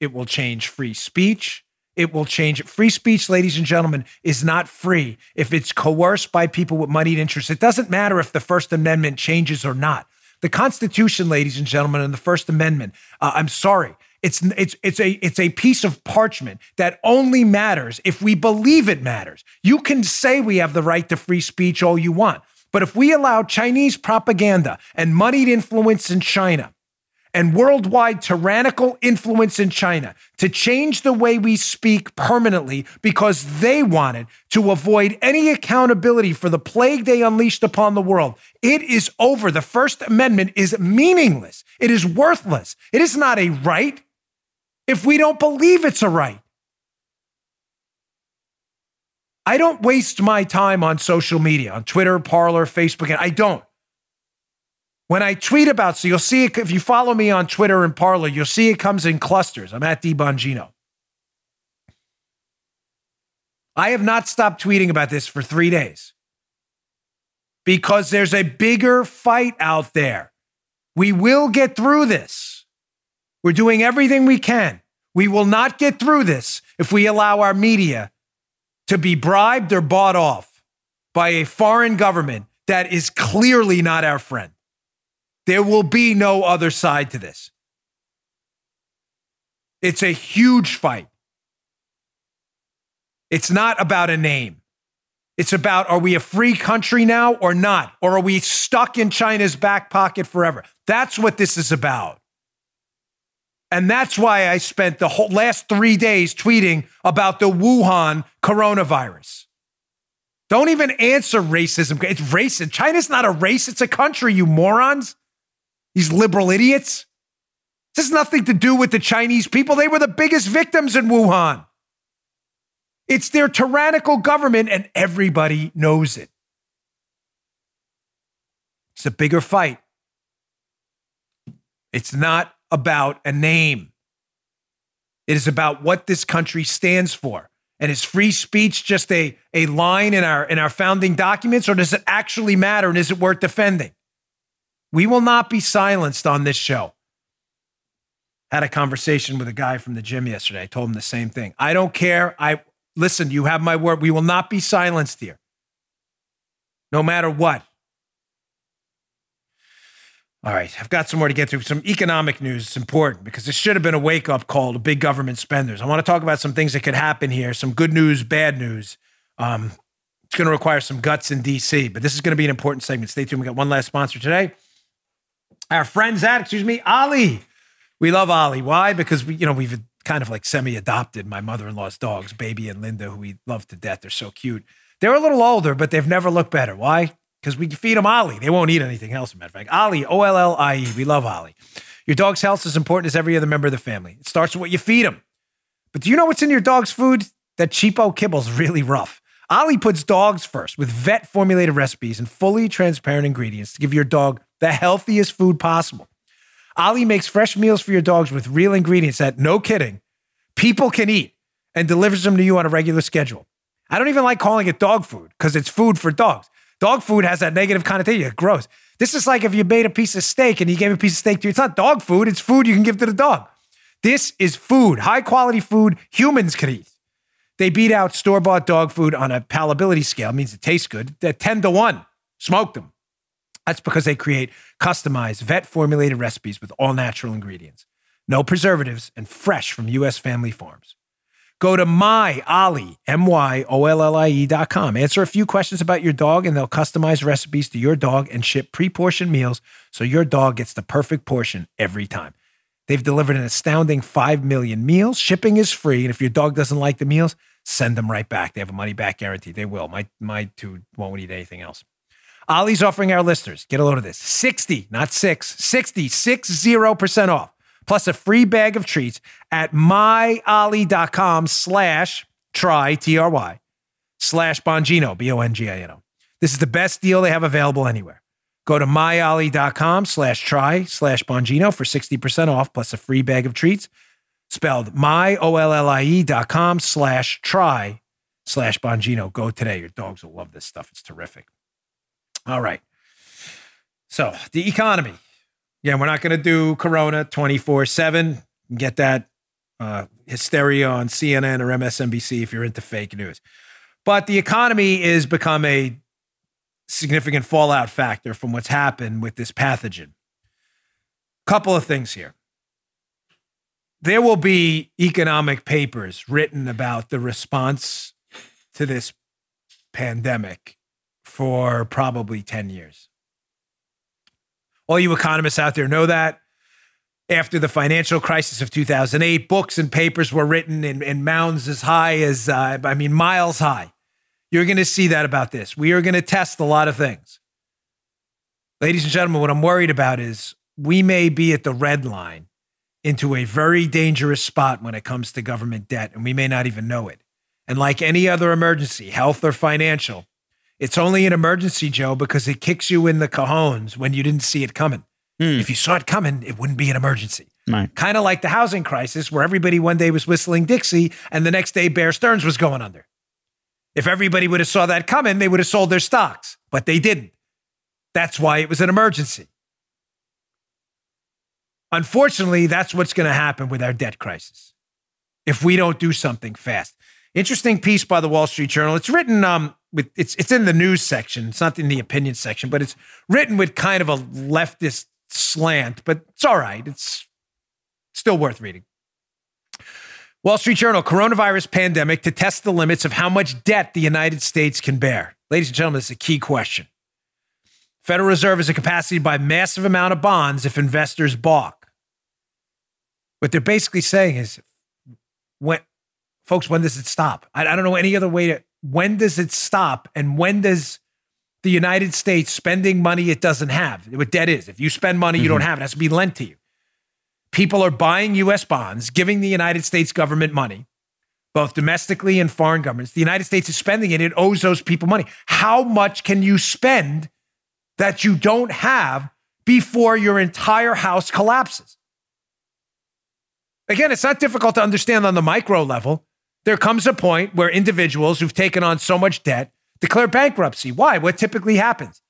It will change free speech. It will change. Free speech, ladies and gentlemen, is not free if it's coerced by people with moneyed interests. It doesn't matter if the First Amendment changes or not. The Constitution, ladies and gentlemen, and the First Amendment, uh, I'm sorry, it's, it's, it's, a, it's a piece of parchment that only matters if we believe it matters. You can say we have the right to free speech all you want, but if we allow Chinese propaganda and moneyed influence in China and worldwide tyrannical influence in China to change the way we speak permanently because they wanted to avoid any accountability for the plague they unleashed upon the world. It is over. The First Amendment is meaningless, it is worthless. It is not a right if we don't believe it's a right. I don't waste my time on social media, on Twitter, Parler, Facebook, and I don't. When I tweet about, so you'll see it if you follow me on Twitter and Parler, you'll see it comes in clusters. I'm at D Bongino. I have not stopped tweeting about this for three days because there's a bigger fight out there. We will get through this. We're doing everything we can. We will not get through this if we allow our media to be bribed or bought off by a foreign government that is clearly not our friend. There will be no other side to this. It's a huge fight. It's not about a name. It's about are we a free country now or not? Or are we stuck in China's back pocket forever? That's what this is about. And that's why I spent the whole last three days tweeting about the Wuhan coronavirus. Don't even answer racism. It's racist. China's not a race, it's a country, you morons. These liberal idiots. This has nothing to do with the Chinese people. They were the biggest victims in Wuhan. It's their tyrannical government, and everybody knows it. It's a bigger fight. It's not about a name. It is about what this country stands for. And is free speech just a, a line in our in our founding documents, or does it actually matter and is it worth defending? We will not be silenced on this show. Had a conversation with a guy from the gym yesterday. I told him the same thing. I don't care. I listen, you have my word. We will not be silenced here. No matter what. All right, I've got some more to get through. Some economic news. It's important because this should have been a wake up call to big government spenders. I want to talk about some things that could happen here, some good news, bad news. Um, it's going to require some guts in DC, but this is going to be an important segment. Stay tuned. We got one last sponsor today. Our friends at, excuse me, Ollie. We love Ollie. Why? Because we, you know, we've kind of like semi adopted my mother in law's dogs, Baby and Linda, who we love to death. They're so cute. They're a little older, but they've never looked better. Why? because we feed them Ollie. They won't eat anything else, matter of fact. Ollie, O L L I E. We love Ollie. Your dog's health is as important as every other member of the family. It starts with what you feed them. But do you know what's in your dog's food? That cheapo kibble's really rough. Ollie puts dogs first with vet formulated recipes and fully transparent ingredients to give your dog the healthiest food possible. Ollie makes fresh meals for your dogs with real ingredients that, no kidding, people can eat and delivers them to you on a regular schedule. I don't even like calling it dog food because it's food for dogs. Dog food has that negative connotation. It's gross. This is like if you made a piece of steak and you gave a piece of steak to you. It's not dog food, it's food you can give to the dog. This is food, high quality food humans can eat. They beat out store bought dog food on a palatability scale, it means it tastes good. They're 10 to 1. Smoke them. That's because they create customized, vet formulated recipes with all natural ingredients, no preservatives, and fresh from U.S. family farms. Go to myollie, M-Y-O-L-L-I-E dot com. Answer a few questions about your dog, and they'll customize recipes to your dog and ship pre-portioned meals so your dog gets the perfect portion every time. They've delivered an astounding 5 million meals. Shipping is free, and if your dog doesn't like the meals, send them right back. They have a money back guarantee. They will. My, my two won't eat anything else. Ollie's offering our listeners, get a load of this 60, not 6, 60, 60% off plus a free bag of treats at myollie.com slash try, T-R-Y, slash Bongino, B-O-N-G-I-N-O. This is the best deal they have available anywhere. Go to myollie.com slash try slash Bongino for 60% off plus a free bag of treats. Spelled my-O-L-L-I-E dot com slash try slash Bongino. Go today. Your dogs will love this stuff. It's terrific. All right. So the economy. Yeah, we're not going to do Corona 24 7. Get that uh, hysteria on CNN or MSNBC if you're into fake news. But the economy is become a significant fallout factor from what's happened with this pathogen. Couple of things here. There will be economic papers written about the response to this pandemic for probably 10 years. All you economists out there know that. after the financial crisis of 2008. Books and papers were written in, in mounds as high as, uh, I mean, miles high. You're going to see that about this. We are going to test a lot of things. Ladies and gentlemen, what I'm worried about is we may be at the red line into a very dangerous spot when it comes to government debt, and we may not even know it. And like any other emergency, health or financial, it's only an emergency, Joe, because it kicks you in the cajones when you didn't see it coming. If you saw it coming, it wouldn't be an emergency. Right. Kind of like the housing crisis, where everybody one day was whistling Dixie, and the next day Bear Stearns was going under. If everybody would have saw that coming, they would have sold their stocks, but they didn't. That's why it was an emergency. Unfortunately, that's what's going to happen with our debt crisis if we don't do something fast. Interesting piece by the Wall Street Journal. It's written um with it's it's in the news section. It's not in the opinion section, but it's written with kind of a leftist slant, but it's all right. It's still worth reading. Wall Street Journal, coronavirus pandemic to test the limits of how much debt the United States can bear. Ladies and gentlemen, this is a key question. Federal Reserve has a capacity to buy massive amount of bonds if investors balk. What they're basically saying is, when, folks, when does it stop? I, I don't know any other way to. When does it stop? And when does the United States spending money it doesn't have? What debt is? If you spend money you don't mm-hmm. have, it has to be lent to you. People are buying U.S. bonds, giving the United States government money, both domestically and foreign governments. The United States is spending it; it owes those people money. How much can you spend that you don't have before your entire house collapses? Again, it's not difficult to understand on the micro level. There comes a point where individuals who've taken on so much debt declare bankruptcy. Why? What typically happens?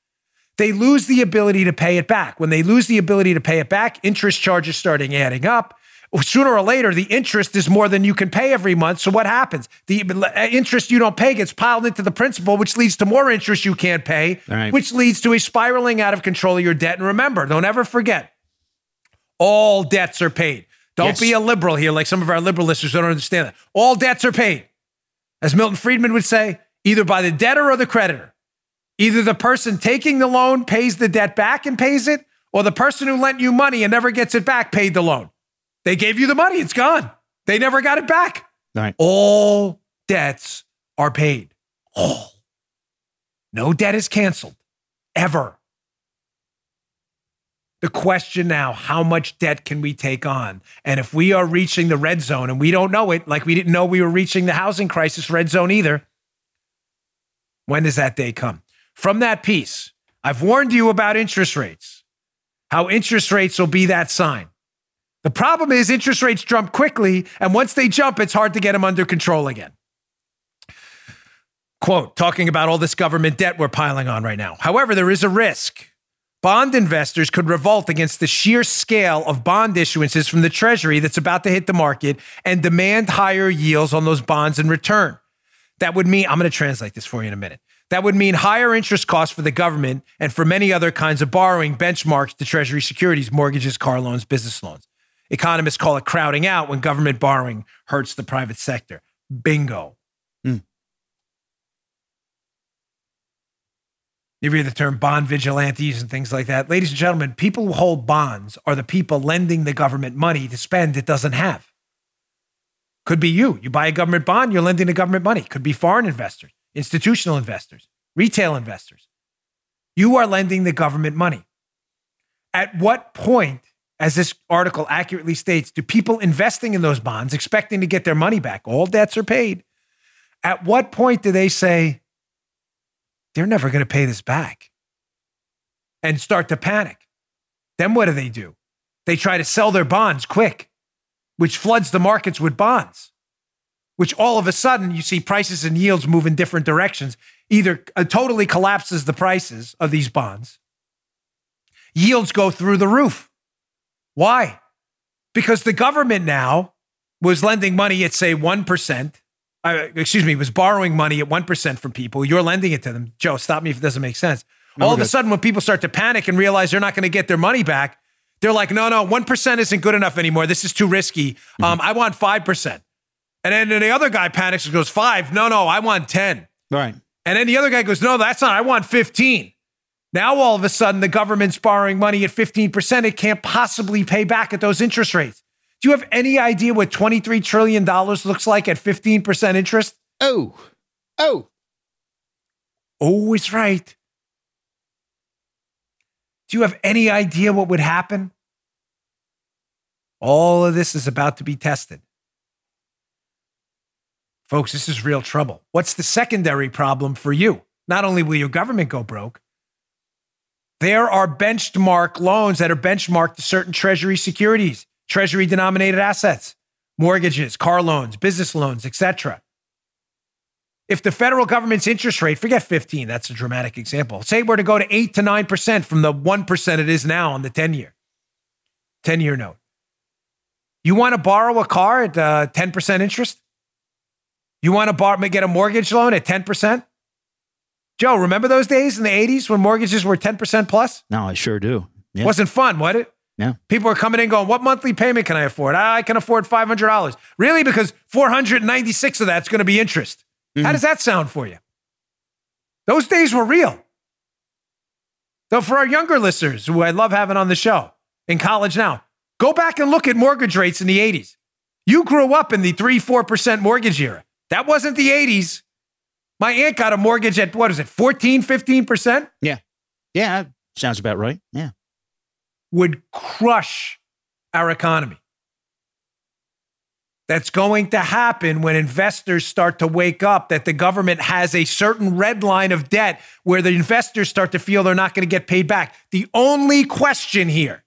They lose the ability to pay it back. When they lose the ability to pay it back, interest charges starting adding up. Sooner or later, the interest is more than you can pay every month. So what happens? The interest you don't pay gets piled into the principal, which leads to more interest you can't pay, Right. which leads to a spiraling out of control of your debt. And remember, don't ever forget, all debts are paid. Don't Yes. be a liberal here, like some of our liberal listeners don't understand that. All debts are paid. As Milton Friedman would say, either by the debtor or the creditor. Either the person taking the loan pays the debt back and pays it, or the person who lent you money and never gets it back paid the loan. They gave you the money, it's gone. They never got it back. Right. All debts are paid. All. No debt is canceled, ever. The question now how much debt can we take on? And if we are reaching the red zone and we don't know it, like we didn't know we were reaching the housing crisis red zone either, when does that day come? From that piece, I've warned you about interest rates, how interest rates will be that sign. The problem is interest rates jump quickly, and once they jump, it's hard to get them under control again. Quote, talking about all this government debt we're piling on right now. However, there is a risk. Bond investors could revolt against the sheer scale of bond issuances from the Treasury that's about to hit the market and demand higher yields on those bonds in return. That would mean, I'm going to translate this for you in a minute. That would mean higher interest costs for the government and for many other kinds of borrowing benchmarks to Treasury securities, mortgages, car loans, business loans. Economists call it crowding out when government borrowing hurts the private sector. Bingo. You hear the term bond vigilantes and things like that. Ladies and gentlemen, people who hold bonds are the people lending the government money to spend it doesn't have. Could be you. You buy a government bond, you're lending the government money. Could be foreign investors, institutional investors, retail investors. You are lending the government money. At what point, as this article accurately states, do people investing in those bonds expecting to get their money back? All debts are paid. At what point do they say, they're never going to pay this back and start to panic? Then what do they do? They try to sell their bonds quick, which floods the markets with bonds, which all of a sudden you see prices and yields move in different directions. Either uh, totally collapses the prices of these bonds, yields go through the roof. Why? Because the government now was lending money at, say, 1%. Uh, excuse me, was borrowing money at 1% from people. You're lending it to them. Joe, stop me if it doesn't make sense. No, All of a sudden, when people start to panic and realize they're not going to get their money back, they're like, no, no, 1% isn't good enough anymore. This is too risky. Um, I want 5%. And then the other guy panics and goes, five. No, no, I want 10. Right. And then the other guy goes, no, that's not. I want 15. Now, all of a sudden, the government's borrowing money at 15%. It can't possibly pay back at those interest rates. Do you have any idea what $23 trillion looks like at 15% interest? Oh, oh. Oh, is right. Do you have any idea what would happen? All of this is about to be tested. Folks, this is real trouble. What's the secondary problem for you? Not only will your government go broke, there are benchmark loans that are benchmarked to certain treasury securities, treasury denominated assets, mortgages, car loans, business loans, etc. If the federal government's interest rate, forget 15, that's a dramatic example. Say were to go to 8 to 9% from the 1% it is now on the 10 year. 10 year note. You want to borrow a car at uh, 10% interest? You want to borrow, get a mortgage loan at 10%? Joe, remember those days in the 80s when mortgages were 10% plus? No, I sure do. Yeah. Wasn't fun, was it? Yeah. People are coming in going, What monthly payment can I afford? I can afford $500. Really? Because 496 of that's going to be interest. Mm-hmm. How does that sound for you? Those days were real. So, for our younger listeners who I love having on the show in college now, go back and look at mortgage rates in the 80s. You grew up in the 3 4% mortgage era. That wasn't the 80s. My aunt got a mortgage at what is it, 14, 15%? Yeah. Yeah. Sounds about right. Yeah. Would crush our economy. That's going to happen when investors start to wake up that the government has a certain red line of debt where the investors start to feel they're not going to get paid back. The only question here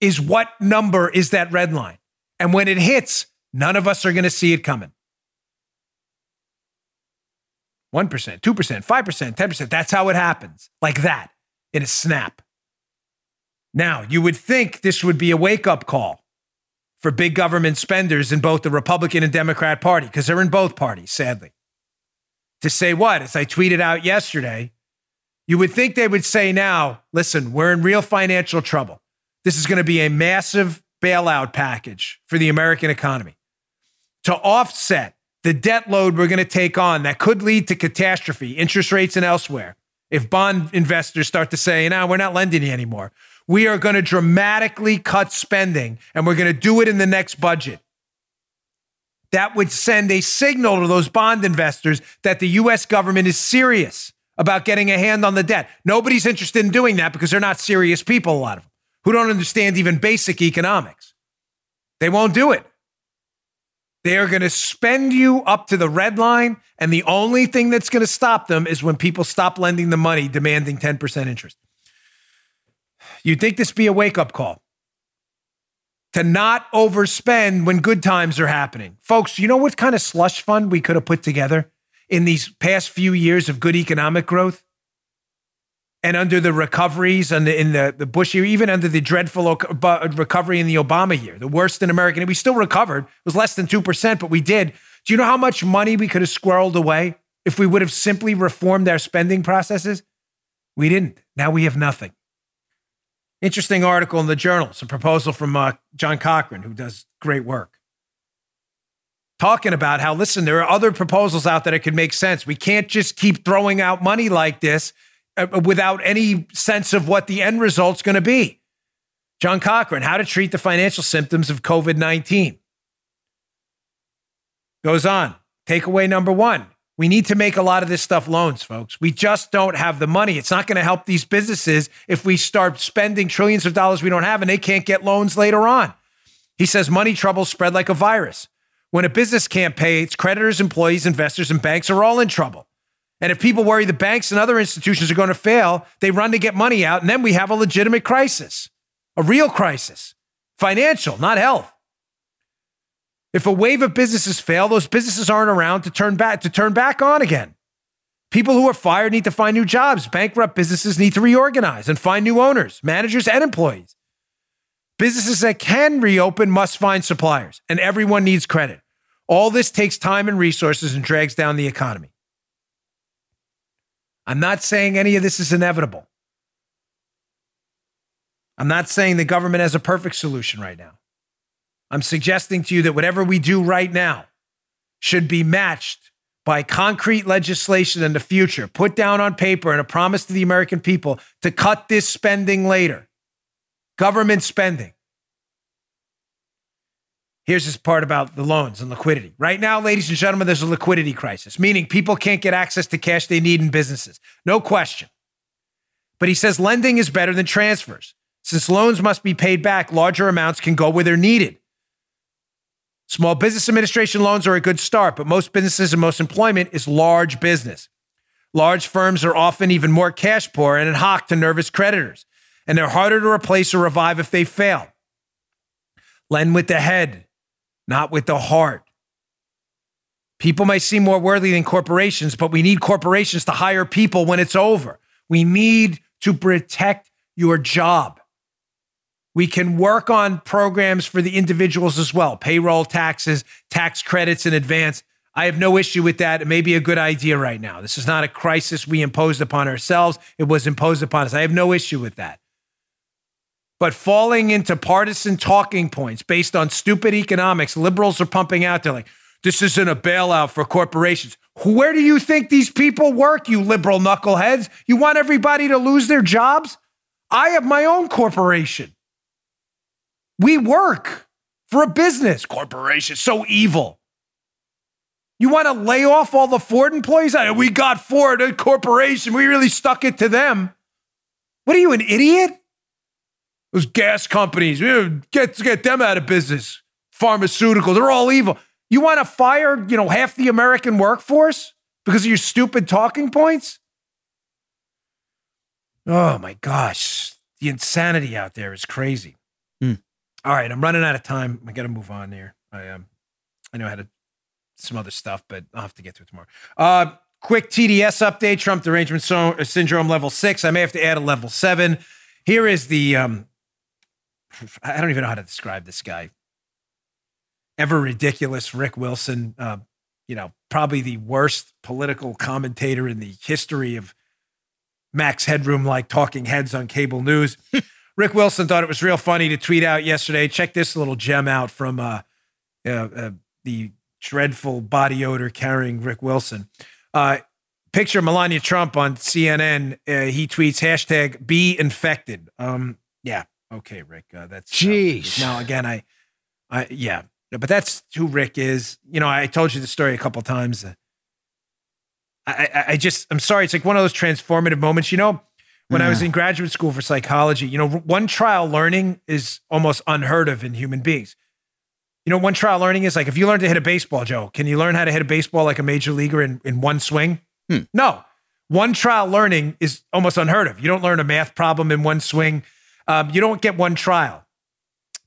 is what number is that red line? And when it hits, none of us are going to see it coming. 1%, 2%, 5%, 10%. That's how it happens, like that, in a snap. Now, you would think this would be a wake up call for big government spenders in both the Republican and Democrat Party, because they're in both parties, sadly. To say what? As I tweeted out yesterday, you would think they would say now, listen, we're in real financial trouble. This is going to be a massive bailout package for the American economy to offset the debt load we're going to take on that could lead to catastrophe, interest rates and elsewhere. If bond investors start to say, no, we're not lending you anymore, we are going to dramatically cut spending and we're going to do it in the next budget. That would send a signal to those bond investors that the US government is serious about getting a hand on the debt. Nobody's interested in doing that because they're not serious people, a lot of them, who don't understand even basic economics. They won't do it. They are going to spend you up to the red line. And the only thing that's going to stop them is when people stop lending the money, demanding 10% interest. You'd think this be a wake up call to not overspend when good times are happening. Folks, you know what kind of slush fund we could have put together in these past few years of good economic growth? and under the recoveries and in the, the Bush year, even under the dreadful recovery in the Obama year, the worst in American, we still recovered. It was less than 2%, but we did. Do you know how much money we could have squirreled away if we would have simply reformed our spending processes? We didn't. Now we have nothing. Interesting article in the journal. It's a proposal from uh, John Cochrane, who does great work. Talking about how, listen, there are other proposals out there that could make sense. We can't just keep throwing out money like this uh, without any sense of what the end result's going to be. John Cochrane, how to treat the financial symptoms of COVID 19. Goes on. Takeaway number one we need to make a lot of this stuff loans, folks. We just don't have the money. It's not going to help these businesses if we start spending trillions of dollars we don't have and they can't get loans later on. He says money troubles spread like a virus. When a business can't pay, its creditors, employees, investors, and banks are all in trouble. And if people worry the banks and other institutions are going to fail, they run to get money out. And then we have a legitimate crisis, a real crisis, financial, not health. If a wave of businesses fail, those businesses aren't around to turn back to turn back on again. People who are fired need to find new jobs. Bankrupt businesses need to reorganize and find new owners, managers, and employees. Businesses that can reopen must find suppliers, and everyone needs credit. All this takes time and resources and drags down the economy. I'm not saying any of this is inevitable. I'm not saying the government has a perfect solution right now. I'm suggesting to you that whatever we do right now should be matched by concrete legislation in the future, put down on paper and a promise to the American people to cut this spending later. Government spending. Here's this part about the loans and liquidity. Right now, ladies and gentlemen, there's a liquidity crisis, meaning people can't get access to cash they need in businesses. No question. But he says lending is better than transfers. Since loans must be paid back, larger amounts can go where they're needed. Small Business Administration loans are a good start, but most businesses and most employment is large business. Large firms are often even more cash poor and in hock to nervous creditors, and they're harder to replace or revive if they fail. Lend with the head, not with the heart. People may seem more worthy than corporations, but we need corporations to hire people when it's over. We need to protect your job. We can work on programs for the individuals as well payroll taxes, tax credits in advance. I have no issue with that. It may be a good idea right now. This is not a crisis we imposed upon ourselves, it was imposed upon us. I have no issue with that. But falling into partisan talking points based on stupid economics, liberals are pumping out They're like, this isn't a bailout for corporations. Where do you think these people work, you liberal knuckleheads? You want everybody to lose their jobs? I have my own corporation. We work for a business corporation. So evil. You want to lay off all the Ford employees? We got Ford, a corporation. We really stuck it to them. What are you, an idiot? Those gas companies, get, to get them out of business. Pharmaceuticals, they're all evil. You want to fire, you know, half the American workforce because of your stupid talking points? Oh my gosh. The insanity out there is crazy. All right, I'm running out of time. I got to move on there. I um, I know I had a, some other stuff, but I'll have to get to it tomorrow. Uh, quick TDS update: Trump derangement so- syndrome level six. I may have to add a level seven. Here is the um, I don't even know how to describe this guy. Ever ridiculous Rick Wilson. Uh, you know, probably the worst political commentator in the history of Max Headroom like talking heads on cable news. Rick Wilson thought it was real funny to tweet out yesterday. Check this little gem out from uh, uh, uh, the dreadful body odor carrying Rick Wilson. Uh, picture Melania Trump on CNN. Uh, he tweets hashtag be infected. Um, yeah. Okay, Rick. Uh, that's Jeez. now again, I, I yeah, but that's who Rick is. You know, I told you the story a couple times. I, I, I just, I'm sorry. It's like one of those transformative moments. You know, when I was in graduate school for psychology, you know, one trial learning is almost unheard of in human beings. You know, one trial learning is like if you learn to hit a baseball, Joe, can you learn how to hit a baseball like a major leaguer in, in one swing? Hmm. No. One trial learning is almost unheard of. You don't learn a math problem in one swing. Um, you don't get one trial.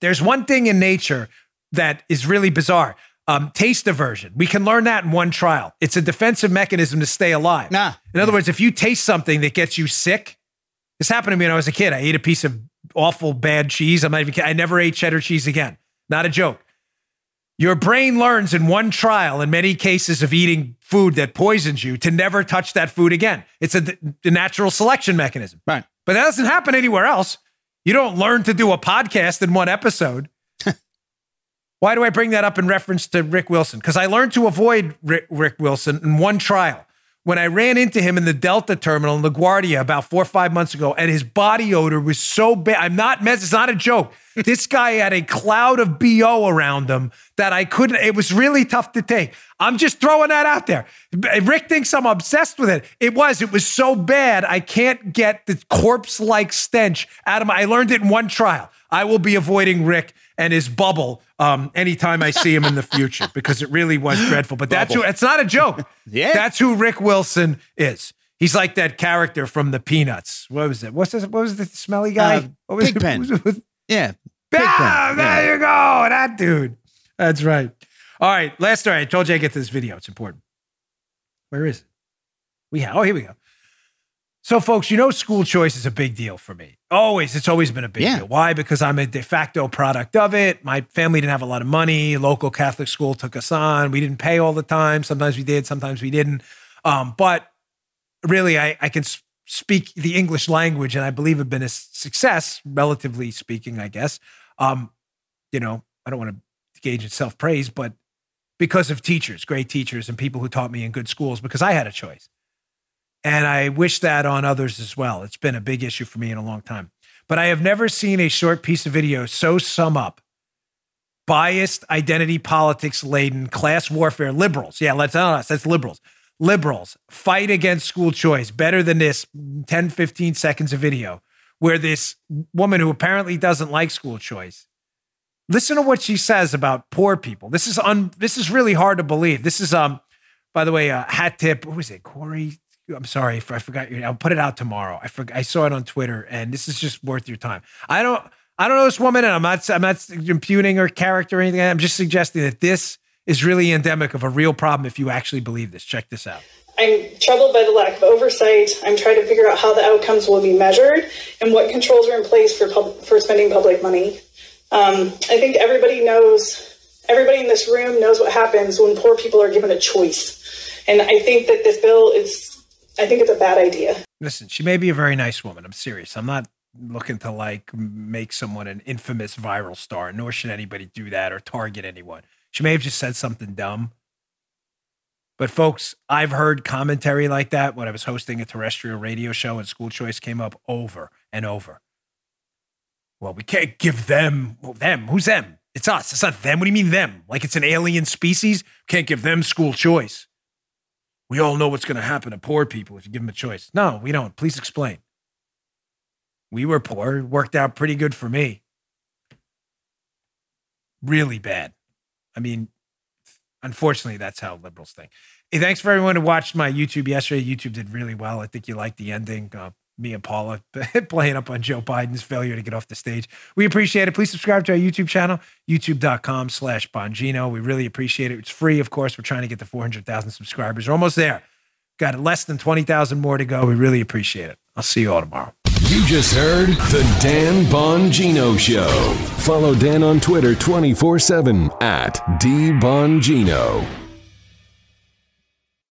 There's one thing in nature that is really bizarre. Um, taste aversion. We can learn that in one trial. It's a defensive mechanism to stay alive. Nah. In other words, if you taste something that gets you sick, this happened to me when I was a kid. I ate a piece of awful bad cheese. I'm not even. I never ate cheddar cheese again. Not a joke. Your brain learns in one trial, in many cases of eating food that poisons you, to never touch that food again. It's a, the natural selection mechanism. Right. But that doesn't happen anywhere else. You don't learn to do a podcast in one episode. Why do I bring that up in reference to Rick Wilson? Because I learned to avoid Rick, Rick Wilson in one trial when I ran into him in the Delta terminal in LaGuardia about four or five months ago, and his body odor was so bad. I'm not mess. It's not a joke. this guy had a cloud of bo around him that I couldn't. It was really tough to take. I'm just throwing that out there. Rick thinks I'm obsessed with it. It was. It was so bad. I can't get the corpse-like stench out of my. I learned it in one trial. I will be avoiding Rick and his bubble um, anytime I see him in the future because it really was dreadful. But that's who, it's not a joke. Yeah. That's who Rick Wilson is. He's like that character from the Peanuts. What was it? What's this, what was the smelly guy? Uh, what was Pigpen. it? Was, Yeah. ah, Pigpen. there Yeah. you go. That dude. That's right. All right. Last story. I told you I get to this video. It's important. Where is it? We have. Oh, here we go. So, folks, you know, school choice is a big deal for me. Always, it's always been a big Yeah. deal. Why? Because I'm a de facto product of it. My family didn't have a lot of money. Local Catholic school took us on. We didn't pay all the time. Sometimes we did, sometimes we didn't. Um, but really, I, I can speak the English language, and I believe have been a success, relatively speaking, I guess. Um, you know, I don't want to gauge in self praise, but because of teachers, great teachers, and people who taught me in good schools because I had a choice. And I wish that on others as well. It's been a big issue for me in a long time. But I have never seen a short piece of video so sum up biased, identity politics laden, class warfare, liberals. Yeah, let's tell us that's liberals. Liberals fight against school choice better than this 10, 15 seconds of video where this woman who apparently doesn't like school choice listen to what she says about poor people. This is un, this is really hard to believe. This is um by the way, uh, hat tip, Who is it? Corey I'm sorry, I forgot your. I'll put it out tomorrow. I forgot. I saw it on Twitter, and this is just worth your time. I don't. I don't know this woman, and I'm not. I'm not impugning her character or anything. I'm just suggesting that this is really endemic of a real problem. If you actually believe this, check this out. I'm troubled by the lack of oversight. I'm trying to figure out how the outcomes will be measured and what controls are in place for pub- for spending public money. Um, I think everybody knows. Everybody in this room knows what happens when poor people are given a choice, and I think that this bill is I think it's a bad idea. Listen, she may be a very nice woman. I'm serious. I'm not looking to like make someone an infamous viral star, nor should anybody do that or target anyone. She may have just said something dumb. But folks, I've heard commentary like that when I was hosting a terrestrial radio show and school choice came up over and over. Well, we can't give them well, them. Who's them? It's us. It's not them. What do you mean them? Like it's an alien species? Can't give them school choice we all know what's going to happen to poor people if you give them a choice. No, we don't. Please explain. We were poor. It worked out pretty good for me. Really bad. I mean, unfortunately, that's how liberals think. Hey, thanks for everyone who watched my YouTube yesterday. YouTube did really well. I think you liked the ending. Uh, me and Paula playing up on Joe Biden's failure to get off the stage. We appreciate it. Please subscribe to our YouTube channel, youtube.com slash Bongino. We really appreciate it. It's free, of course. We're trying to get to 400,000 subscribers. We're almost there. Got less than 20,000 more to go. We really appreciate it. I'll see you all tomorrow. You just heard the Dan Bongino Show. Follow Dan on Twitter 24 7 at DBongino.